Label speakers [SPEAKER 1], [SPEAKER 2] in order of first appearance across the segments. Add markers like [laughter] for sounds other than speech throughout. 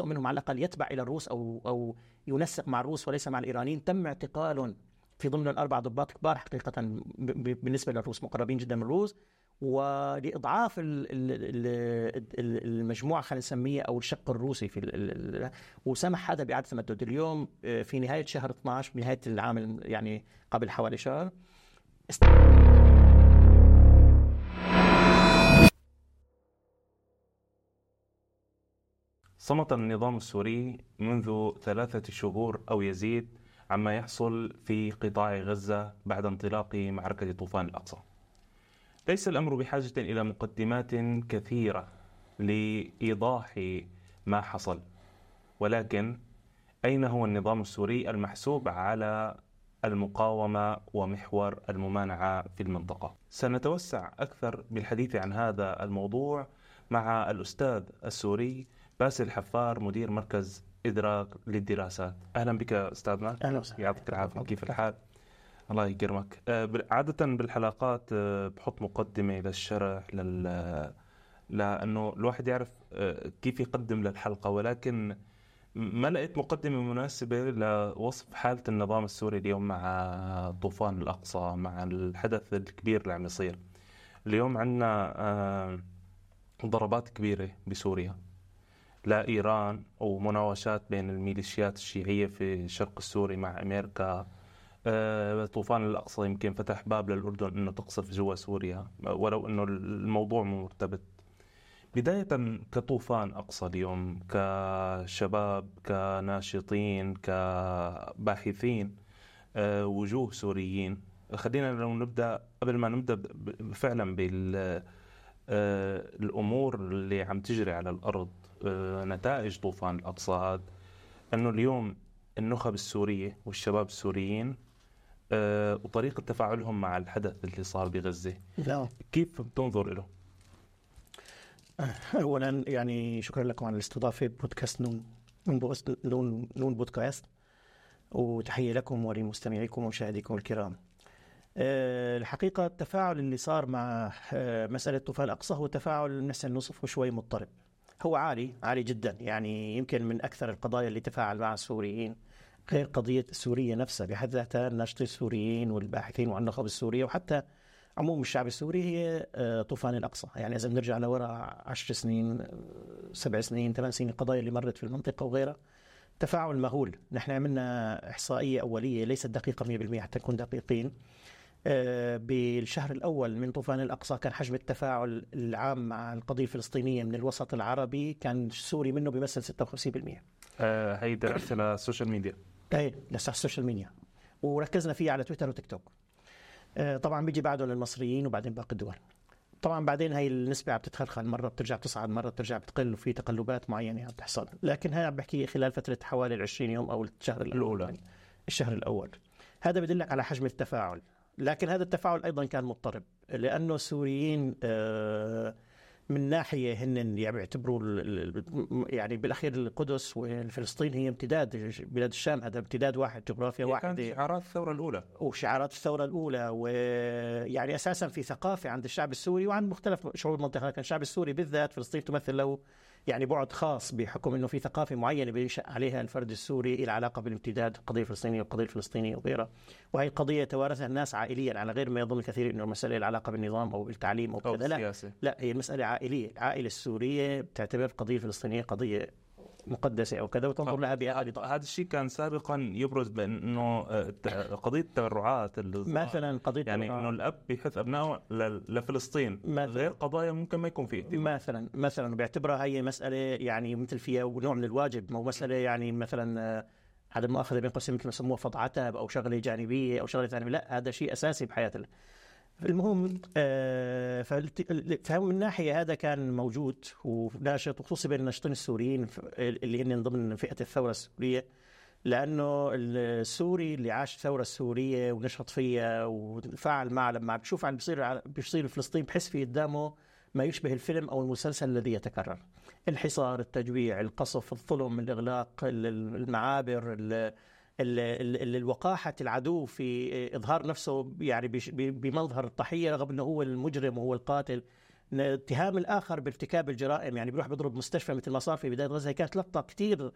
[SPEAKER 1] جزء منهم على الأقل يتبع إلى الروس أو أو ينسق مع الروس وليس مع الإيرانيين. تم اعتقال في ضمن الأربع ضباط كبار حقيقة بالنسبة للروس مقربين جدا من الروس. ولإضعاف المجموعة خلينا نسميها أو الشق الروسي في وسمح هذا بإعادة التمدد اليوم آه، في نهاية شهر 12 بنهاية العام يعني قبل حوالي شهر
[SPEAKER 2] صمت النظام السوري منذ ثلاثة شهور أو يزيد عما يحصل في قطاع غزة بعد انطلاق معركة طوفان الأقصى. ليس الأمر بحاجة إلى مقدمات كثيرة لإيضاح ما حصل، ولكن أين هو النظام السوري المحسوب على المقاومة ومحور الممانعة في المنطقة؟ سنتوسع أكثر بالحديث عن هذا الموضوع مع الأستاذ السوري باسل حفار مدير مركز إدراك للدراسات. أهلا بك أستاذنا
[SPEAKER 1] أهلا وسهلا.
[SPEAKER 2] يعطيك العافية. كيف الحال؟ الله يكرمك. آه، عادة بالحلقات آه، بحط مقدمة للشرح لل لأنه الواحد يعرف آه، كيف يقدم للحلقة. ولكن ما لقيت مقدمة مناسبة لوصف حالة النظام السوري اليوم مع طوفان الأقصى مع الحدث الكبير اللي عم يصير. اليوم عندنا ضربات كبيرة بسوريا. لايران ومناوشات بين الميليشيات الشيعية في الشرق السوري مع أمريكا. آه، طوفان الأقصى يمكن فتح باب للأردن إنه تقصف جوا سوريا. ولو إنه الموضوع مرتبط. بداية كطوفان أقصى اليوم كشباب كناشطين كباحثين آه، وجوه سوريين. خلينا لو نبدأ قبل ما نبدأ فعلا بالأمور آه، اللي عم تجري على الأرض. نتائج طوفان الأقصى هذا أنه اليوم النخب السورية والشباب السوريين آه، وطريقة تفاعلهم مع الحدث اللي صار بغزة لا. كيف بتنظر له؟
[SPEAKER 1] اولا يعني شكرا لكم على الاستضافة بودكاست نون نون نون بودكاست وتحية لكم ولمستمعيكم ومشاهديكم الكرام. آه، الحقيقة التفاعل اللي صار مع مسألة طوفان الأقصى هو تفاعل نحسن نصفه شوي مضطرب. هو عالي عالي جدا. يعني يمكن من أكثر القضايا اللي تفاعل مع السوريين غير قضية سوريا نفسها. بحد ذاتها الناشطين السوريين والباحثين وعن النخب السورية وحتى عموم الشعب السوري هي آه، طوفان الأقصى. يعني إذا بنرجع لوراء عشر سنين سبع سنين ثمان سنين القضايا اللي مرت في المنطقة وغيرها تفاعل مهول. نحن عملنا إحصائية أولية ليست دقيقة 100% حتى نكون دقيقين. آه، بالشهر الأول من طوفان الأقصى كان حجم التفاعل العام مع القضية الفلسطينية من الوسط العربي كان سوري منه بيمثل 56%
[SPEAKER 2] آه هيدا على السوشيال ميديا
[SPEAKER 1] إيه لسه ال social media وركزنا فيه على تويتر وتيك توك. آه طبعا بيجي بعده للمصريين وبعدين باقي الدول. طبعا بعدين هاي النسبة عم تتخلخل. مرة بترجع تصعد مرة بترجع بتقل وفي تقلبات معينة عم تحصل. لكن هاي عم بحكي خلال فترة حوالي ال 20 يوم أو الشهر الأول. يعني الشهر الأول. هذا بدلك على حجم التفاعل. لكن هذا التفاعل أيضا كان مضطرب لأنه السوريين آه، من ناحية هن يعني بيعتبروا يعني بالأخير القدس وفلسطين هي امتداد بلاد الشام هذا امتداد واحد جغرافيا واحدة.
[SPEAKER 2] كانت شعارات الثورة الأولى.
[SPEAKER 1] وشعارات الثورة الأولى ويعني أساسا في ثقافة عند الشعب السوري وعند مختلف شعوب المنطقة لكن الشعب السوري بالذات فلسطين تمثل له يعني بعد خاص بحكم إنه في ثقافة معينة بينشأ عليها الفرد السوري لها علاقة بالامتداد القضية الفلسطينيه والقضية الفلسطينيه وغيرها. وهي قضية توارثها الناس عائليا على غير ما يظن الكثير إنه المسألة لها علاقة بالنظام أو بالتعليم أو كذا لا. لا هي المساله عائلية. العائلة السورية بتعتبر القضية الفلسطينيه قضية مقدسة أو كذا وتنظر لها بأعلى
[SPEAKER 2] هذا الشيء كان سابقا يبرز بأنه آه، قضية التبرعات
[SPEAKER 1] مثلا قضية
[SPEAKER 2] يعني إنه الأب بيحث أبنائه لفلسطين. مثلا. غير قضايا ممكن ما يكون فيه
[SPEAKER 1] مثلا مثلا بيعتبرها هي مسألة يعني مثل فيها نوع من الواجب. مو مسألة يعني مثلا آه، هذا المؤاخذه بين قوسين مثل ما يسموها فض عتب أو شغلة جانبية أو شغلة ثانية. لا هذا شيء أساسي بحياة المهم آه فمن ناحية هذا كان موجود وناشط وخصوصا بين الناشطين السوريين اللي هن ضمن فئة الثورة السورية لأنه السوري اللي عاش الثورة السورية ونشط فيها وتفاعل معها لما بشوف عم بيصير بيصير فلسطين بحس في قدامه ما يشبه الفيلم أو المسلسل الذي يتكرر. الحصار التجويع القصف الظلم الإغلاق المعابر الوقاحة العدو في إظهار نفسه يعني بمظهر الضحية رغم أنه هو المجرم وهو القاتل. اتهام الآخر بارتكاب الجرائم يعني بيروح بيضرب مستشفى مثل ما صار في بداية غزة. هي كانت لقطة كثير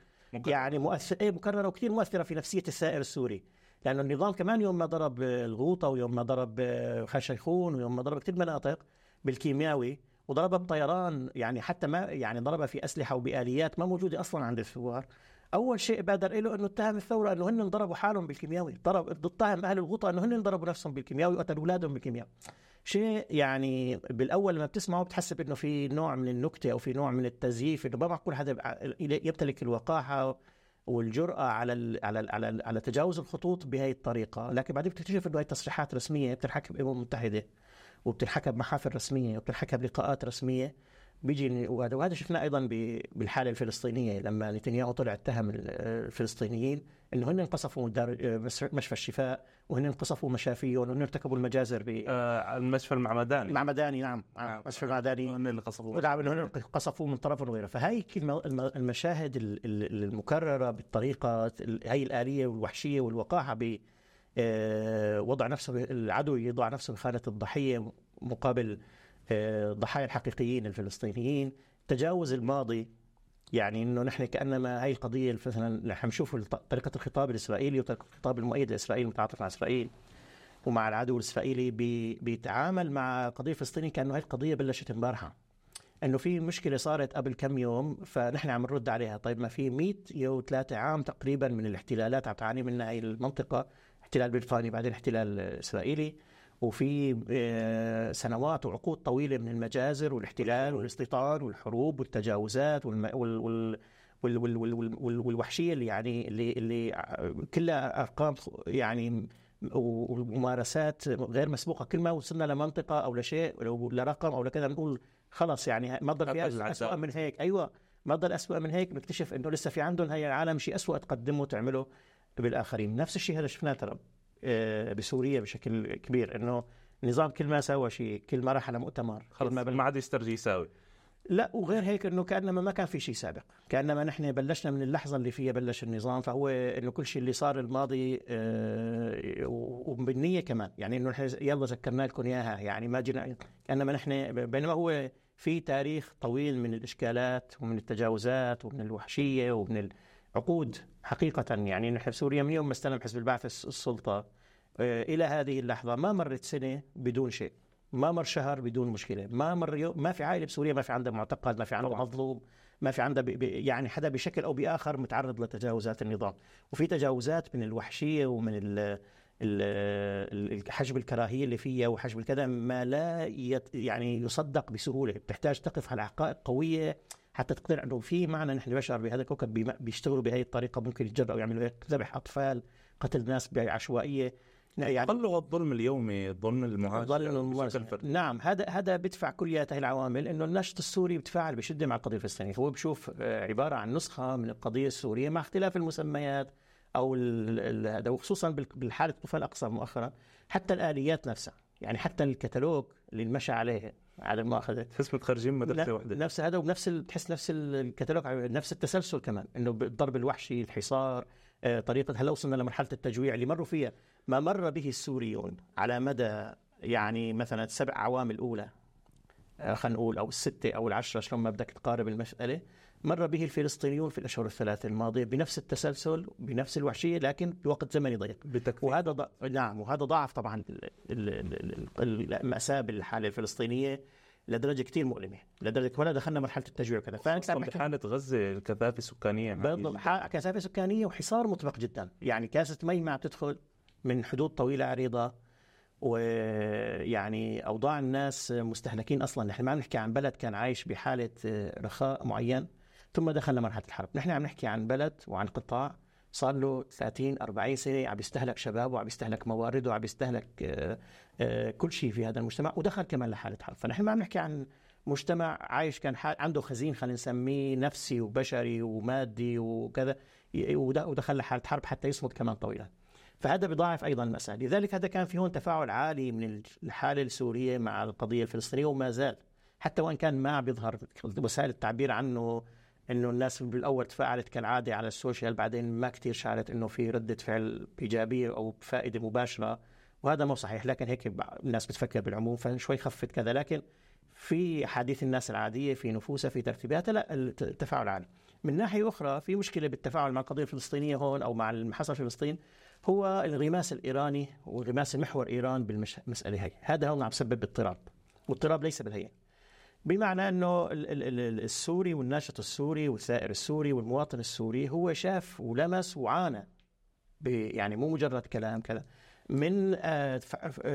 [SPEAKER 1] يعني مؤثر إيه مكررة وكثير مؤثرة في نفسية السائر السوري. لأنه النظام كمان يوم ما ضرب الغوطة ويوم ما ضرب خشيخون ويوم ما ضرب كثير مناطق بالكيمياوي وضربها بطيران يعني حتى ما يعني ضربها في أسلحة وبآليات ما موجودة أصلا عند الثوار. أول شيء بادر له إنه اتهم الثورة إنه هن ضربوا حالهم بالكيمياوي ضرب اتهم أهل الغوطة إنه هن ضربوا نفسهم بالكيمياوي وقتلوا أولادهم بالكيمياوي. شيء يعني بالأول لما بتسمعه بتحسب إنه في نوع من النكتة أو في نوع من التزييف إنه ما معقول حدا يمتلك الوقاحة والجرأة على ال على ال على ال على تجاوز الخطوط بهي الطريقة، لكن بعدين بتكتشف إنه هي تصريحات رسمية بتنحكى بالامم المتحدة وبتنحكى بمحافل رسمية وبتنحكى بلقاءات رسمية. بيجي وهذا وهذا شفناه أيضا بالحالة الفلسطينية لما نتنياهو طلع اتهم الفلسطينيين إنه هن انقصفوا دار مشفى الشفاء وهن انقصفوا مشافيهم وهن ارتكبوا المجازر ب
[SPEAKER 2] آه المشفى المعمداني.
[SPEAKER 1] المعمداني نعم. آه. مشفى المعمداني.
[SPEAKER 2] هن اللي قصفوه
[SPEAKER 1] نعم انه قصفوه من طرف وغيره فهي المشاهد المكررة بالطريقة هي الآلية والوحشية والوقاحة ب آه، وضع نفسه العدو يضع نفسه بخانة الضحية مقابل الضحايا الحقيقيين الفلسطينيين. تجاوز الماضي يعني إنه نحن كأنما هاي القضية مثلا نحن نشوف طريقة الخطاب الإسرائيلي وطريقة الخطاب المؤيد لإسرائيل المتعاطف مع إسرائيل ومع العدو الإسرائيلي بي بيتعامل مع قضية فلسطينية كأنه هاي القضية بلشت امبارحة. إنه في مشكلة صارت قبل كم يوم فنحن عم نرد عليها. طيب ما في 103 عام تقريبا من الاحتلالات عم تعاني منها هاي المنطقة احتلال بريطاني بعدين احتلال إسرائيلي. وفي آه، سنوات وعقود طويلة من المجازر والاحتلال والاستيطان والحروب والتجاوزات. وال... وال... وال... وال... وال... وال... والوحشية اللي يعني اللي اللي كلها أرقام يعني وممارسات غير مسبوقة. كل ما وصلنا لمنطقة أو لشيء أو لرقم أو لكذا بنقول خلص يعني ما ضل في اسوء من هيك. أيوه ما ضل اسوء من هيك. بنكتشف إنه لسه في عندهم هي العالم شيء اسوء تقدمه تعمله بالآخرين. نفس الشيء هذا شفناه ترى. بسوريا بشكل كبير إنه النظام كل ما سوى شيء كل ما راح على مؤتمر
[SPEAKER 2] خلص ما, ما عاد يسترجي يساوي.
[SPEAKER 1] لا وغير هيك إنه كأنما ما كان في شيء سابق كأنما نحن بلشنا من اللحظة اللي فيها بلش النظام فهو إنه كل شيء اللي صار الماضي آه وبالنية كمان يعني إنه نحن يلا ذكرنا لكم إياها يعني ما جينا كأنما نحن بينما هو في تاريخ طويل من الإشكالات ومن التجاوزات ومن الوحشية ومن عقود حقيقة يعني نحن في سوريا من يوم ما استلم حزب البعث السلطة آه، إلى هذه اللحظة ما مرت سنة بدون شيء ما مر شهر بدون مشكلة ما مر يوم ما في عائلة بسوريا ما في عندها معتقل ما في عندها مظلوم ما في عندها يعني حدا بشكل أو بآخر متعرض لتجاوزات النظام. وفي تجاوزات من الوحشية ومن ال حجب الكراهية اللي فيها وحجب الكذا ما لا يعني يصدق بسهولة بتحتاج تقف على حقائق قوية حتى تقتنع إنه في معنى نحن البشر بهذا الكوكب بيشتغلوا بهي الطريقة ممكن يتجرأوا يعملوا هيك ذبح أطفال قتل ناس بعشوائية.
[SPEAKER 2] يعني أقل الظلم اليومي ظلم المهاجر
[SPEAKER 1] نعم هذا هذا بدفع كلياتها العوامل إنه النشط السوري بتفاعل بشدة مع القضية الفلسطينية. فهو بشوف آه، عبارة عن نسخة من القضية السورية مع اختلاف المسميات أو هذا وخصوصا بالحالة طوفان الأقصى مؤخرا حتى الآليات نفسها. يعني حتى الكتالوج اللي مشى عليه على المؤاخذه
[SPEAKER 2] تحس متخرجين مدرسة واحدة.
[SPEAKER 1] نفس هذا ونفس تحس نفس الكتالوج نفس التسلسل كمان إنه الضرب الوحشي الحصار آه، طريقة هلا وصلنا لمرحلة التجويع اللي مروا فيها. ما مر به السوريون على مدى يعني مثلا سبع عوام الاولى آه، خلينا نقول أو الستة أو العشرة شلون ما بدك تقارب المسألة. مر به الفلسطينيون في الأشهر الثلاث الماضية بنفس التسلسل بنفس الوحشية لكن بوقت زمني ضيق.
[SPEAKER 2] بتكفير.
[SPEAKER 1] وهذا ض... نعم وهذا ضاعف طبعا المأساة بالحالة الفلسطينية لدرجة كثير مؤلمة لدرجة ولا دخلنا مرحلة التجويع وكذا.
[SPEAKER 2] فانت بحالة غزة الكثافة السكانية
[SPEAKER 1] بالضبط كثافة سكانية وحصار مطبق جدا. يعني كاسة مي ما تدخل من حدود طويلة عريضة ويعني أوضاع الناس مستهلكين أصلا. نحن ما عم نحكي عن بلد كان عايش بحالة رخاء معين. ثم دخلنا مرحلة الحرب. نحن عم نحكي عن بلد وعن قطاع صار له 30 40 سنة عم يستهلك شبابه وعم يستهلك موارده وعم يستهلك آه، آه، كل شيء في هذا المجتمع ودخل كمان لحالة حرب. فنحن ما عم نحكي عن مجتمع عايش كان عنده خزين خلينا نسميه نفسي وبشري ومادي وكذا ودخل لحالة حرب حتى يصمد كمان طويلا. فهذا بضاعف أيضا المسألة. لذلك هذا كان في هون تفاعل عالي من الحالة السورية مع القضية الفلسطينية وما زال حتى وإن كان ما بيظهر وسائل التعبير عنه إنه الناس بالأول تفاعلت كالعادة على السوشيال بعدين ما كثير شعرت إنه في ردة فعل إيجابية أو فائدة مباشرة وهذا مو صحيح. لكن هيك الناس بتفكر بالعموم فشوي خفت كذا. لكن في أحاديث الناس العادية في نفوسها في ترتيباتها لا التفاعل عالي من ناحية أخرى في مشكلة بالتفاعل مع القضية الفلسطينية هون أو مع المحصل في فلسطين هو الانغماس الإيراني وانغماس محور إيران بالمساله هي. هذا هو عم يسبب اضطراب واضطراب ليس بالهين بمعنى إنه السوري والناشط السوري والثائر السوري والمواطن السوري هو شاف ولمس وعانى يعني مو مجرد كلام كذا. من آه،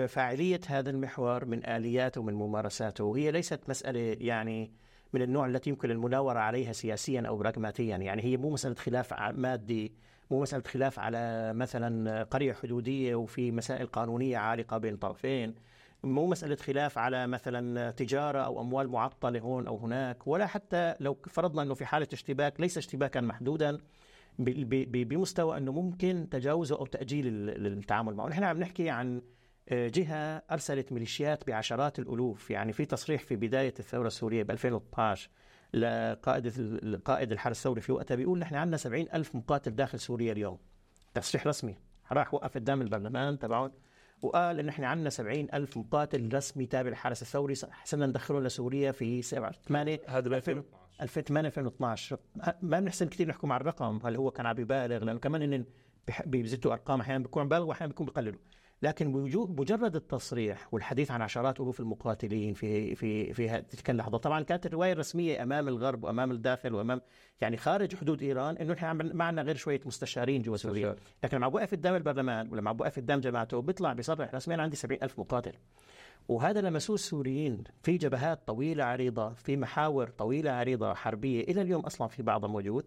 [SPEAKER 1] فاعلية هذا المحور من آلياته ومن ممارساته وهي ليست مسألة يعني من النوع التي يمكن المناورة عليها سياسيا أو براغماتيا. يعني هي مو مسألة خلاف مادي مو مسألة خلاف على مثلا قرية حدودية وفي مسائل قانونية عالقة بين طرفين. مو مسألة خلاف على مثلا تجارة أو أموال معطلة هون أو هناك ولا حتى لو فرضنا أنه في حالة اشتباك ليس اشتباكا محدودا بمستوى أنه ممكن تجاوزه أو تأجيل التعامل معه. نحن عم نحكي عن آه، جهة أرسلت ميليشيات بعشرات الألوف يعني في تصريح في بداية الثورة السورية ب 2012 لقائد قائد الحرس الثوري في وقتها بيقول نحن عندنا 70 ألف مقاتل داخل سوريا اليوم. تصريح رسمي راح وقف قدام البرلمان تبعون. وقال ان إحنا عندنا 70 ألف مقاتل رسمي تابع للحرس الثوري. حسنا ندخلهم لسوريا في 7 8
[SPEAKER 2] هذا
[SPEAKER 1] 2008 2012 ما بنحسن كثير نحكم على الرقم هل هو كان عم يبالغ؟ لأنه كمان ان بيزتوا أرقام أحيانا بيكون بالغ واحيانا بيكون بقللوا لكن مجرد التصريح والحديث عن عشرات ألوف المقاتلين في في في تلك اللحظة طبعا كانت الرواية الرسمية أمام الغرب وأمام الداخل وأمام يعني خارج حدود إيران إنه نحن معنا غير شوية مستشارين جوا سوريا. لكن لما وقف قدام البرلمان ولما وقف قدام جماعته بيطلع بيصرح رسميا عندي 70 ألف مقاتل. وهذا لمسوه السوريين في جبهات طويلة عريضة في محاور طويلة عريضة حربية إلى اليوم أصلا في بعضها موجود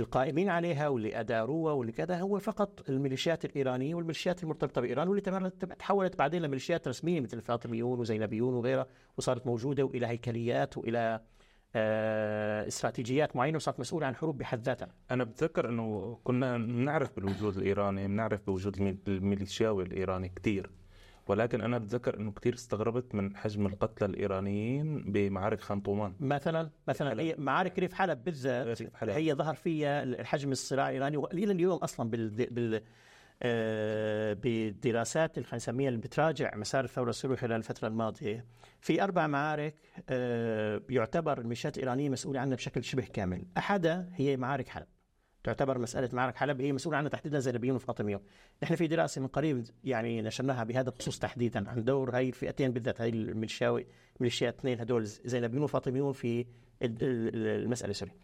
[SPEAKER 1] القائمين عليها واللي أداروها واللي كذا هو فقط الميليشيات الإيرانية والميليشيات المرتبطة بإيران واللي تحولت بعدين لميليشيات رسمية مثل الفاطميون وزينبيون وغيرها وصارت موجودة وإلى هيكليات وإلى آه استراتيجيات معينة وصارت مسؤولة عن حروب بحد ذاتها.
[SPEAKER 2] أنا بتذكر إنه كنا بنعرف بالوجود الإيراني بنعرف بوجود الميليشياوي الإيراني كثير ولكن أنا بتذكر إنه كثير استغربت من حجم القتلى الإيرانيين بمعارك خانطومان
[SPEAKER 1] مثلا مثلا هي معارك ريف حلب بالذات. هي ظهر فيها الحجم الصراع الإيراني والى اليوم أصلا بال, بال... آه، بالدراسات اللي خلينا نسميها اللي بتراجع مسار الثورة السوريه خلال الفترة الماضية. في أربع معارك آه، يعتبر الميليشيات الإيرانية مسؤولة عنها بشكل شبه كامل. أحدها هي معارك حلب. تعتبر مسألة معركة حلب هي مسؤولة عنها تحديدا زينبيون وفاطميون نحن في دراسة من قريب يعني نشرناها بهذا الخصوص تحديدا عن دور هاي الفئتين بالذات هاي الميليشياوي ميليشيات اثنين هدول زينبيون وفاطميون في المسألة السورية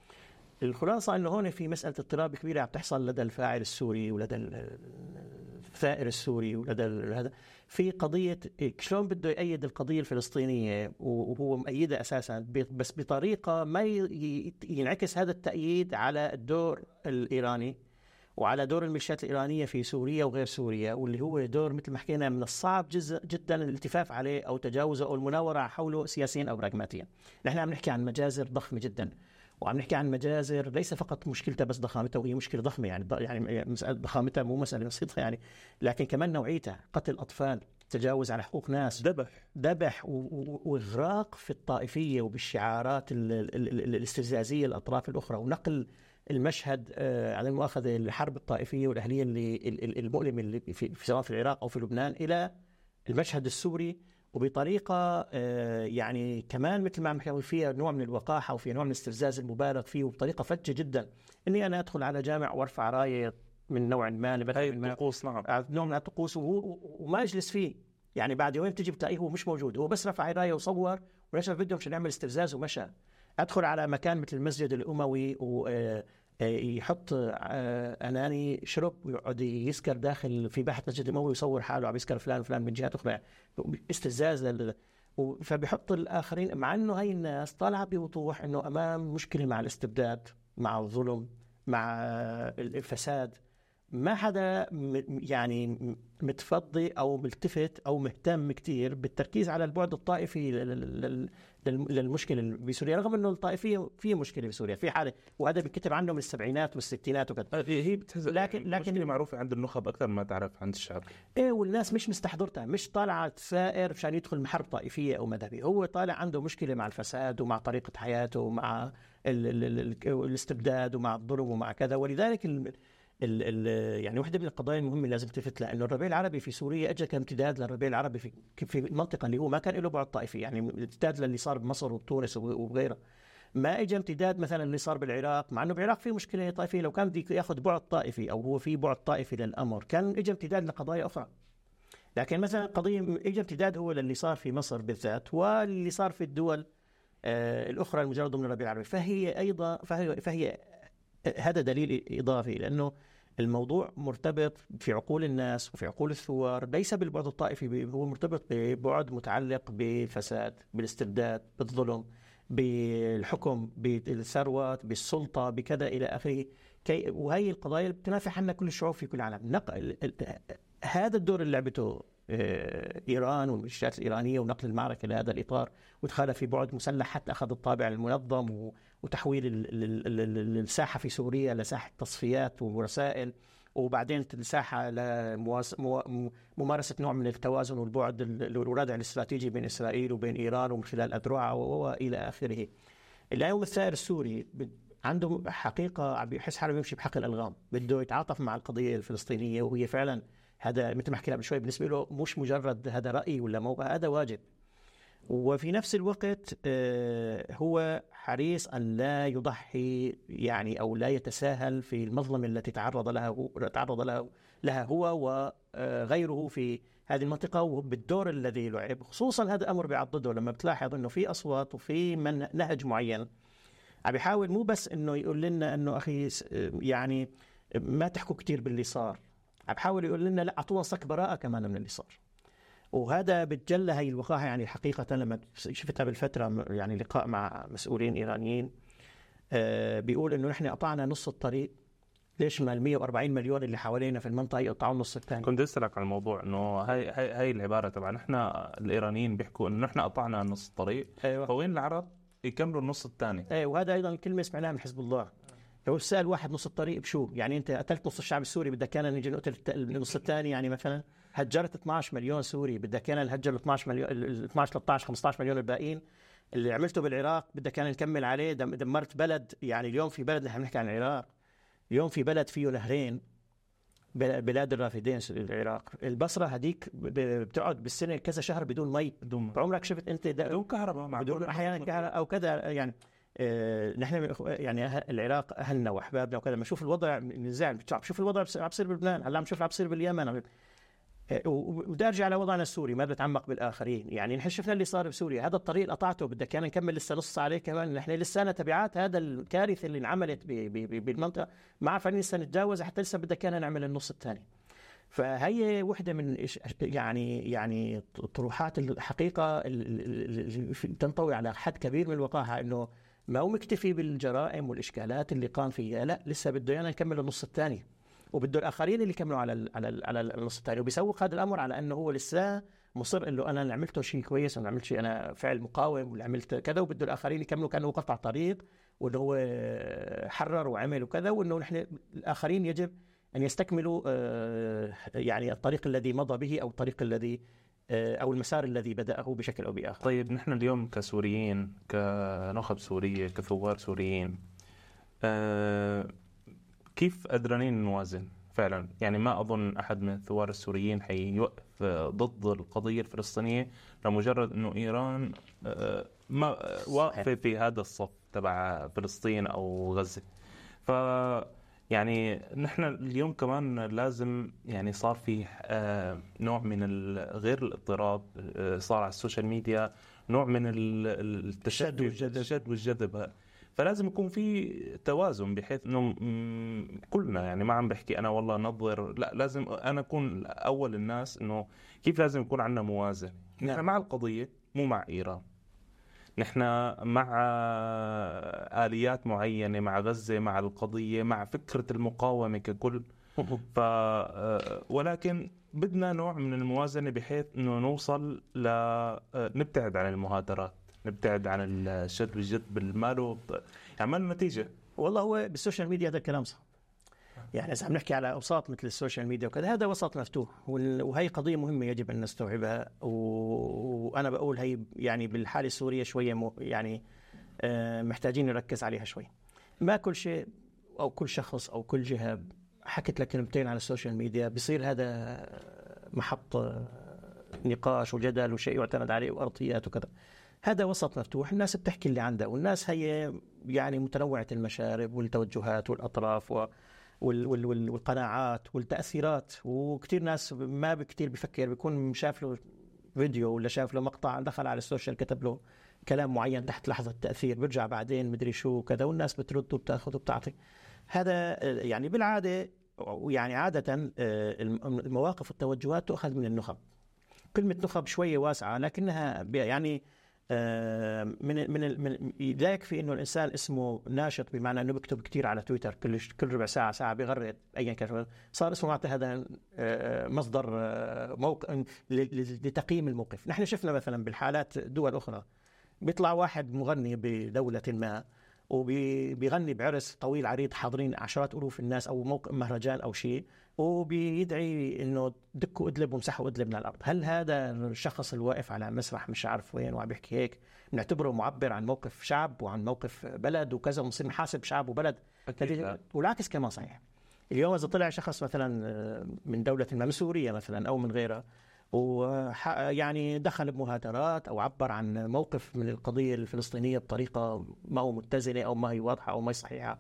[SPEAKER 1] الخلاصة أنه هون في مسألة اضطراب كبيرة عم تحصل لدى الفاعل السوري ولدى الثائر السوري ولدى هذا. في قضية شلون بده يأيد القضية الفلسطينية؟ وهو مأيدها أساسا بس بطريقة ما ينعكس هذا التأييد على الدور الإيراني وعلى دور الميليشيات الإيرانية في سوريا وغير سوريا واللي هو دور مثل ما حكينا من الصعب جدا الالتفاف عليه أو تجاوزه أو المناورة حوله سياسيا أو براغماتيا. نحن عم نحكي عن مجازر ضخمة جدا. وعم نحكي عن مجازر ليس فقط مشكلتها بس ضخامتها وهي مشكلة ضخمة يعني يعني مساله ضخامتها مو مسألة بسيطة يعني لكن كمان نوعيتها قتل أطفال تجاوز على حقوق ناس
[SPEAKER 2] ذبح.
[SPEAKER 1] ذبح وإغراق في الطائفية وبالشعارات الاستفزازية للأطراف الأخرى ونقل المشهد آه، على المؤاخذة الحرب الطائفية والأهلية اللي المؤلمه اللي في سواء في العراق أو في لبنان إلى المشهد السوري وبطريقة آه، يعني كمان مثل ما عم فيها نوع من الوقاحة وفي نوع من الاستفزاز المبالغ فيه وبطريقه فجه جدا إني أنا أدخل على جامع وأرفع رايه من نوع ما
[SPEAKER 2] هي الطقوس نعم.
[SPEAKER 1] آه، نوع من الطقوس وما أجلس فيه. يعني بعد يومين بتجي بتلاقيه هو مش موجود هو بس رفع رأيه وصور ونشر فيديو مشان يعمل استفزاز ومشى. أدخل على مكان مثل المسجد الأموي و آه، يحط أناني شرب ويقعد يسكر داخل في باحه مسجد الاموي ويصور حاله عم يسكر فلان وفلان من جهات أخرى استفزاز فبيحط الآخرين مع إنه هاي الناس طالعة بوضوح إنه أمام مشكلة مع الاستبداد مع الظلم مع الفساد. ما حدا يعني متفضي أو ملتفت أو مهتم كثير بالتركيز على البعد الطائفي للمشكلة بسوريا رغم إنه الطائفيه في مشكلة بسوريا في حالة وهذا بينكتب عنه من السبعينات والستينات وكذا
[SPEAKER 2] هي بتهز... لكن لكن معروفة عند النخب أكثر ما تعرف عند الشعب.
[SPEAKER 1] إيه والناس مش مستحضرتها. مش طالعة ثائر مشان يدخل محرب طائفية أو مذهبي هو طالع عنده مشكلة مع الفساد ومع طريقة حياته ومع ال ال ال الاستبداد ومع الظلم ومع كذا. ولذلك ال ال يعني واحدة من القضايا المهمة اللي لازم تلفت لها انه الربيع العربي في سوريا اجى كامتداد للربيع العربي في في المنطقة اللي هو ما كان له بعد طائفي يعني امتداد للي صار بمصر وبتونس وغيرها. ما اجى امتداد مثلا اللي صار بالعراق مع إنه بالعراق في مشكلة طائفية لو كان بده ياخذ بعد طائفي أو هو في بعد طائفي للأمر كان اجى امتداد لقضايا أخرى. لكن مثلا قضية اجى امتداد هو للي صار في مصر بالذات واللي صار في الدول آه الأخرى المجردة ضمن الربيع العربي. فهي أيضا فهي, فهي هذا دليل إضافي لأنه الموضوع مرتبط في عقول الناس وفي عقول الثوار ليس بالبعد الطائفي هو مرتبط ببعد متعلق بالفساد بالاستبداد بالظلم بالحكم بالثروات بالسلطة بكذا إلى آخره. كي وهي القضايا بتنافح عنها كل الشعوب في كل العالم. نقل هذا الدور اللي لعبته آه، إيران والميليشيات الإيرانية ونقل المعركة لهذا الإطار وادخالها في بعد مسلح حتى أخذ الطابع المنظم وتحويل الساحة في سوريا لساحة تصفيات ورسائل وبعدين الساحة لممارسه نوع من التوازن والبعد والردع الاستراتيجي بين إسرائيل وبين إيران ومن خلال اذرعها وإلى آخره. اليوم الثائر السوري عنده حقيقة بيحس حاله بيمشي بحق الألغام، بده يتعاطف مع القضية الفلسطينية وهي فعلا هذا مثل ما حكينا قبل شوي بالنسبة له مش مجرد هذا رأي ولا موقع هذا واجب وفي نفس الوقت آه، هو حريص أن لا يضحي يعني أو لا يتساهل في المظلمه التي تعرض لها تعرض لها لها هو وغيره في هذه المنطقة وبالدور الذي لعب خصوصا هذا أمر بيعضده. لما بتلاحظ أنه في أصوات وفي من نهج معين عم بيحاول مو بس أنه يقول لنا أنه أخي يعني ما تحكوا كثير باللي صار عم بحاول يقول لنا لا اعطونا صك براءة كمان من اللي صار. وهذا بتجلى هي الوقاحة يعني حقيقة لما شفتها بالفترة يعني لقاء مع مسؤولين إيرانيين آه بيقول إنه نحن قطعنا نص الطريق. ليش ما ال 140 مليون اللي حوالينا في المنطقة يقطعوا النص الثاني؟
[SPEAKER 2] كنت أسألك عن الموضوع إنه هاي هاي هاي العبارة تبع نحن الإيرانيين بيحكوا إنه نحن قطعنا نص الطريق. أيوة. فوين العرب يكملوا النص الثاني؟
[SPEAKER 1] أيوه وهذا أيضا كلمة سمعناها من حزب الله. لو سأل واحد نص الطريق بشو؟ يعني أنت قتلت نص الشعب السوري بدك كان نجي نقتل النص الثاني يعني مثلا؟ هجرت 12 مليون سوري بدك كان نهجر ال 12 مليون ال 12 13 15 مليون الباقيين اللي عملته بالعراق بدك كان نكمل عليه. دمرت بلد يعني اليوم في بلد نحن بنحكي عن العراق اليوم في بلد فيه نهرين بلاد الرافدين العراق. البصرة هديك بتقعد بالسنة كذا شهر بدون مي. بدون عمرك شفت أنت
[SPEAKER 2] بدون كهرباء
[SPEAKER 1] بدون أحيانا كهرباء أو كذا يعني آه، نحن يعني العراق أهلنا وأحبابنا وكذا. لما نشوف الوضع نزعل بشوف الوضع عم بصير بلبنان. هلأ عم نشوف عم بصير باليمن. آه، وبدي أرجع على وضعنا السوري ما بتعمق بالآخرين. يعني نحن شفنا اللي صار بسوريا. هذا الطريق اللي قطعته بدك كان نكمل لسه نص عليه كمان. نحن لسه تبعات هذا الكارثة اللي انعملت بالمنطقة. ما عارفين لسه نتجاوز. حتى لسه بدك كان نعمل النص الثاني. فهي وحدة من يعني يعني طروحات الحقيقة اللي تنطوي على حد كبير من الوقاحة. إنه ما هو مكتفي بالجرائم والإشكالات اللي قام فيها. لا لسه بده إيانا نكمل النص الثاني. وبده الاخرين اللي يكملوا على ال على ال على النص الثاني وبيسوق هذا الأمر على أنه هو لسه مصر إنه أنا اللي عملته شيء كويس أنا عملت شيء أنا فعل مقاوم واللي عملت كذا. وبده الاخرين يكملوا كانه قطع طريق وإنه هو حرر وعمل وكذا. وإنه نحن الآخرين يجب أن يستكملوا آه، يعني الطريق الذي مضى به أو الطريق الذي آه، أو المسار الذي بدأه بشكل أو بآخر.
[SPEAKER 2] طيب نحن اليوم كسوريين كنخب سورية كثوار سوريين آه، كيف قدرانين نوازن؟ فعلا. يعني ما أظن أحد من الثوار السوريين حيوقف ضد القضية الفلسطينية لمجرد إنه إيران آه، ما واقفة في هذا الصف تبع فلسطين أو غزة. ف يعني نحن اليوم كمان لازم يعني صار في آه، نوع من غير الاضطراب آه، صار على ال social media نوع من التشدد والجذب. والجذب. فلازم يكون في توازن بحيث إنه كلنا يعني ما عم بحكي أنا والله نظر لا لازم أنا أكون أول الناس إنه كيف لازم يكون عندنا موازنة. نحن نعم. مع القضية مو مع إيران. نحن مع آليات معينة مع غزة مع القضية مع فكرة المقاومة ككل. [laughs] ف ولكن بدنا نوع من الموازنة بحيث إنه نوصل ل نبتعد عن المهاترات نبتعد عن الشد والجد بالمال يعني ما النتيجة
[SPEAKER 1] والله هو بالسوشيال ميديا هذا الكلام صح. يعني اذا عم نحكي على أوساط مثل ال social media وكذا هذا وسط مفتوح وهي قضية مهمة يجب أن نستوعبها. وأنا بقول هي يعني بالحالة السورية شوية يعني آه، محتاجين نركز عليها شوي. ما كل شيء أو كل شخص أو كل جهة حكيت لك كلمتين على ال social media بصير هذا محط نقاش وجدل وشيء يعتمد عليه وأرضيات وكذا. هذا وسط مفتوح الناس بتحكي اللي عندها والناس هي يعني متنوعة المشارب والتوجهات والأطراف و وال وال وال والقناعات والتأثيرات وكثير ناس ما كثير بفكر بيكون شاف له فيديو ولا شاف له مقطع دخل على السوشيال كتب له كلام معين تحت لحظة تأثير بيرجع بعدين مدري شو كذا والناس بترد وبتأخذ وبتعطي. هذا يعني بالعادة يعني عادة المواقف والتوجهات تؤخذ من النخب. كلمة نخب شوية واسعة لكنها يعني من من من لا يكفي إنه الإنسان اسمه ناشط بمعنى إنه بيكتب كثير على تويتر كل كل ربع ساعة ساعة بيغرد ايا كان صار اسمه معناته هذا مصدر موقع لتقييم الموقف. نحن شفنا مثلا بالحالات دول أخرى بيطلع واحد مغني بدولة ما وبيغني بعرس طويل عريض حاضرين عشرات ألوف الناس أو موقع مهرجان أو شيء وبيدعي إنه دكوا أدلب ومسحوا أدلب من الأرض، هل هذا الشخص الواقف على مسرح مش عارف وين وعم بيحكي هيك؟ بنعتبره معبر عن موقف شعب وعن موقف بلد وكذا ونصير نحاسب شعب وبلد. والعكس كمان صحيح. اليوم إذا طلع شخص مثلا من دولة ما من سوريا مثلا أو من غيرها ويعني دخل بمهاترات أو عبر عن موقف من القضية الفلسطينية بطريقة ما هو متزنة أو ما هي واضحة أو ما هي صحيحة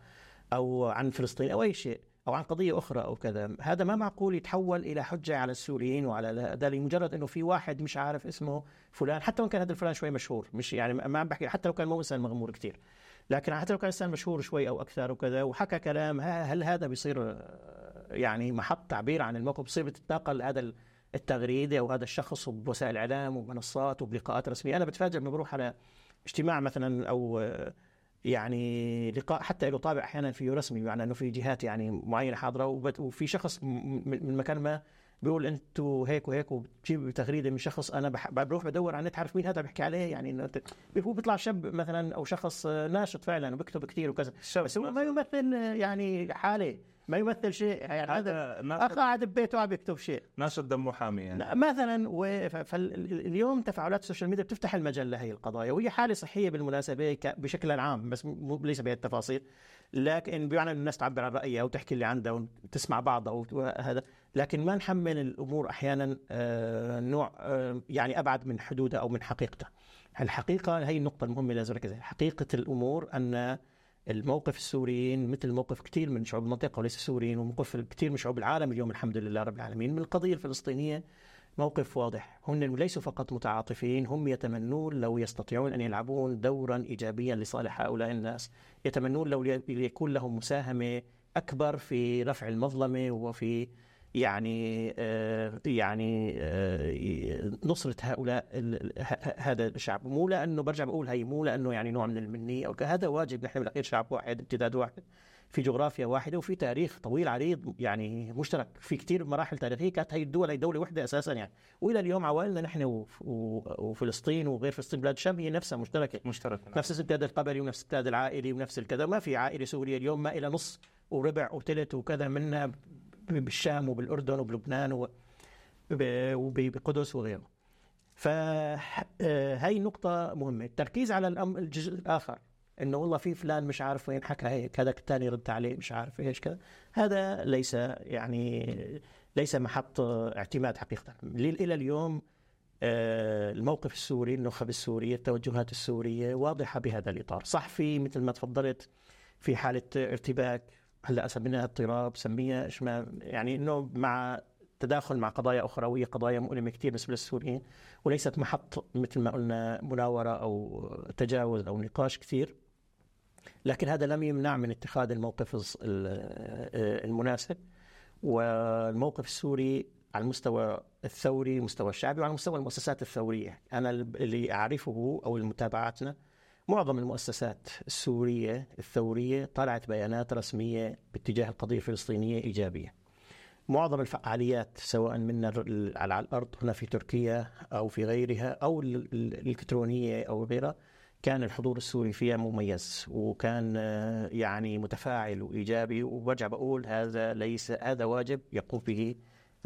[SPEAKER 1] أو عن فلسطين أو أي شيء أو عن قضية أخرى أو كذا. هذا ما معقول يتحول إلى حجة على السوريين وعلى هذا لمجرد إنه في واحد مش عارف اسمه فلان حتى وان كان هذا الفلان شوي مشهور مش يعني ما عم بحكي حتى لو كان مو إنسان مغمور كثير لكن حتى لو كان إنسان مشهور شوي أو أكثر وكذا وحكى كلام هل هذا بيصير يعني محط تعبير عن الموقف بصير بتتناقل هذا التغريدة أو هذا الشخص بوسائل الإعلام ومنصات وبلقاءات رسمية. أنا بتفاجئ لما بروح على اجتماع مثلا أو يعني لقاء حتى له طابع أحيانا فيه رسمي بمعنى إنه في جهات يعني معينة حاضرة وفي شخص من مكان ما بيقول أنتوا هيك وهيك وبتجيب تغريدة من شخص أنا بح... بروح بدور على النت عارف مين هذا بيحكي عليه؟ يعني هو بيطلع شاب مثلا أو شخص ناشط فعلا وبيكتب كثير وكذا. بس هو ما يمثل يعني حالة. ما يمثل شيء. يعني هذا أخ قاعد ببيته عم يكتب شيء.
[SPEAKER 2] ناشط دمه حامي يعني.
[SPEAKER 1] مثلا فاليوم تفاعلات ال social media بتفتح المجال لهي القضايا وهي حالة صحية بالمناسبة بشكل عام بس ليس بهي التفاصيل. لكن بمعنى الناس تعبر عن رأيها وتحكي اللي عندها وتسمع بعضها وهذا. لكن ما نحمل الأمور أحيانا نوع يعني أبعد من حدودها أو من حقيقتها. الحقيقة هي النقطة المهمة لازم نركز حقيقة الأمور أن الموقف السوريين مثل موقف كثير من شعوب المنطقة وليس السوريين وموقف كثير من شعوب العالم اليوم الحمد لله رب العالمين من القضية الفلسطينية. موقف واضح هم ليسوا فقط متعاطفين هم يتمنون لو يستطيعون أن يلعبون دورا إيجابيا لصالح هؤلاء الناس. يتمنون لو يكون لهم مساهمة أكبر في رفع المظلمة وفي يعني آه يعني آه نصرة هؤلاء هذا الشعب. مو لأنه برجع بقول هي مو لأنه يعني نوع من المنية أو هذا واجب. نحن بالأخير شعب واحد امتداد واحد في جغرافيا واحدة وفي تاريخ طويل عريض يعني مشترك في كثير مراحل تاريخية. كانت هي الدول هي دولة واحدة أساسا يعني. وإلى اليوم عوائلنا نحن وفلسطين وغير فلسطين بلاد الشام هي نفسها مشتركة.
[SPEAKER 2] مشتركة
[SPEAKER 1] نفس الامتداد القبلي ونفس الامتداد العائلي ونفس الكذا. ما في عائلة سورية اليوم ما إلى نص وربع وثلث وكذا منها بالشام وبالأردن وبلبنان وبقدس وغيره. فهي نقطة مهمة، التركيز على الجزء الآخر. إنه والله في فلان مش عارف وين حكى هيك هذاك الثاني رد عليه مش عارف إيش كذا. هذا ليس يعني ليس محط اعتماد حقيقة. إلى اليوم الموقف السوري النخب السورية التوجهات السورية واضحة بهذا الإطار. صح في مثل ما تفضلت في حالة ارتباك هلأ سميناها اضطراب سميها إيش ما يعني إنه مع تداخل مع قضايا أخرى وهي قضايا مؤلمة كثير بالنسبة للسوريين وليست محط مثل ما قلنا مناورة أو تجاوز أو نقاش كثير لكن هذا لم يمنع من اتخاذ الموقف المناسب. والموقف السوري على المستوى الثوري المستوى الشعبي وعلى مستوى المؤسسات الثورية. أنا اللي أعرفه أو المتابعاتنا معظم المؤسسات السورية الثورية طلعت بيانات رسمية باتجاه القضية الفلسطينية إيجابية. معظم الفعاليات سواء من على الأرض هنا في تركيا أو في غيرها أو الإلكترونية أو غيرها كان الحضور السوري فيها مميز وكان يعني متفاعل وإيجابي. وبرجع بقول هذا ليس هذا واجب يقوم به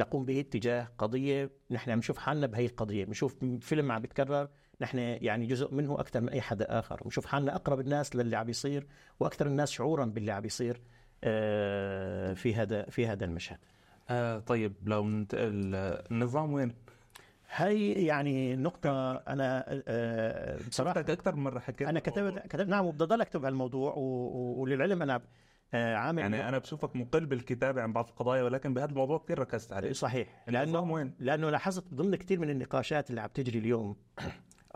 [SPEAKER 1] نقوم به تجاه قضية. نحن نشوف حالنا بهي القضية. بنشوف فيلم عم بيتكرر نحن يعني جزء منه أكثر من أي حدا آخر. ونشوف حالنا أقرب الناس للي عم بيصير وأكثر الناس شعورا باللي عم بيصير آه، في هذا في هذا المشهد.
[SPEAKER 2] آه طيب لو ننتقل النظام وين؟
[SPEAKER 1] هي يعني نقطة أنا آه، بصراحة
[SPEAKER 2] أكثر من مرة حكيت
[SPEAKER 1] أنا كتبت كتبت نعم وبدي أضل أكتب هالموضوع وللعلم أنا
[SPEAKER 2] آه، عامل يعني أنا بشوفك مقل بالكتابة عن بعض القضايا ولكن بهذا الموضوع كثير ركزت عليه.
[SPEAKER 1] صحيح. لأنه وين؟ لأنه لاحظت ضمن كثير من النقاشات اللي عم تجري اليوم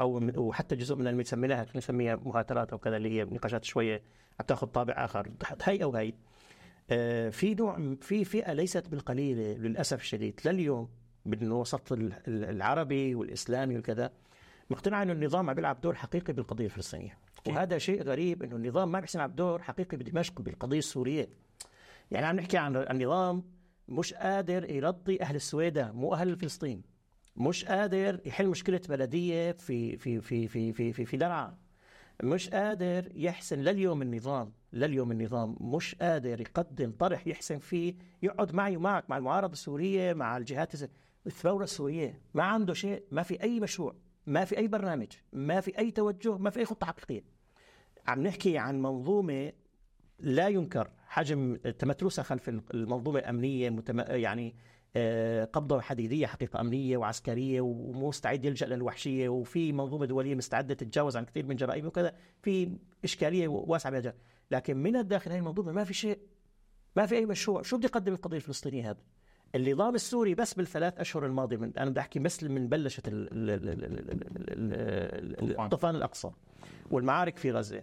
[SPEAKER 1] أو وحتى جزء من اللي بنسميها نسميها مهاترات أو كذا اللي هي نقاشات شوية عم تاخذ طابع آخر. هي أو هي آه، في نوع في فئة ليست بالقليله للأسف الشديد. لليوم بالوسط العربي والإسلامي وكذا مقتنعه إنه النظام عم بيلعب دور حقيقي بالقضية الفلسطينية. وهذا شيء غريب إنه النظام ما بيحسن يلعب دور حقيقي بدمشق بالقضية السورية. يعني عم نحكي عن النظام مش قادر يرضي أهل السويداء مو أهل فلسطين مش قادر يحل مشكلة بلدية في في في في في في, في درعا مش قادر يحسن لليوم النظام لليوم النظام مش قادر يقدم طرح يحسن فيه يقعد معي ومعك مع المعارضة السورية مع الجهات الثورة السورية ما عنده شيء ما في أي مشروع ما في أي برنامج ما في أي توجه ما في أي خطة حقيقيه عم نحكي عن منظومة لا ينكر حجم تمترسها خلف المنظومة الأمنية. يعني آه، قبضة حديدية حقيقة أمنية وعسكرية ومستعد يلجأ للوحشية وفي منظومة دولية مستعدة تتجاوز عن كثير من جرائم وكذا في إشكالية واسعة بهذا لكن من الداخل هذه المنظومة ما في شيء ما في أي مشروع. شو بده يقدم القضية الفلسطينية هذا؟ النظام السوري بس بالثلاث أشهر الماضية من أنا بدي أحكي بس من بلشت الطوفان الأقصى والمعارك في غزة.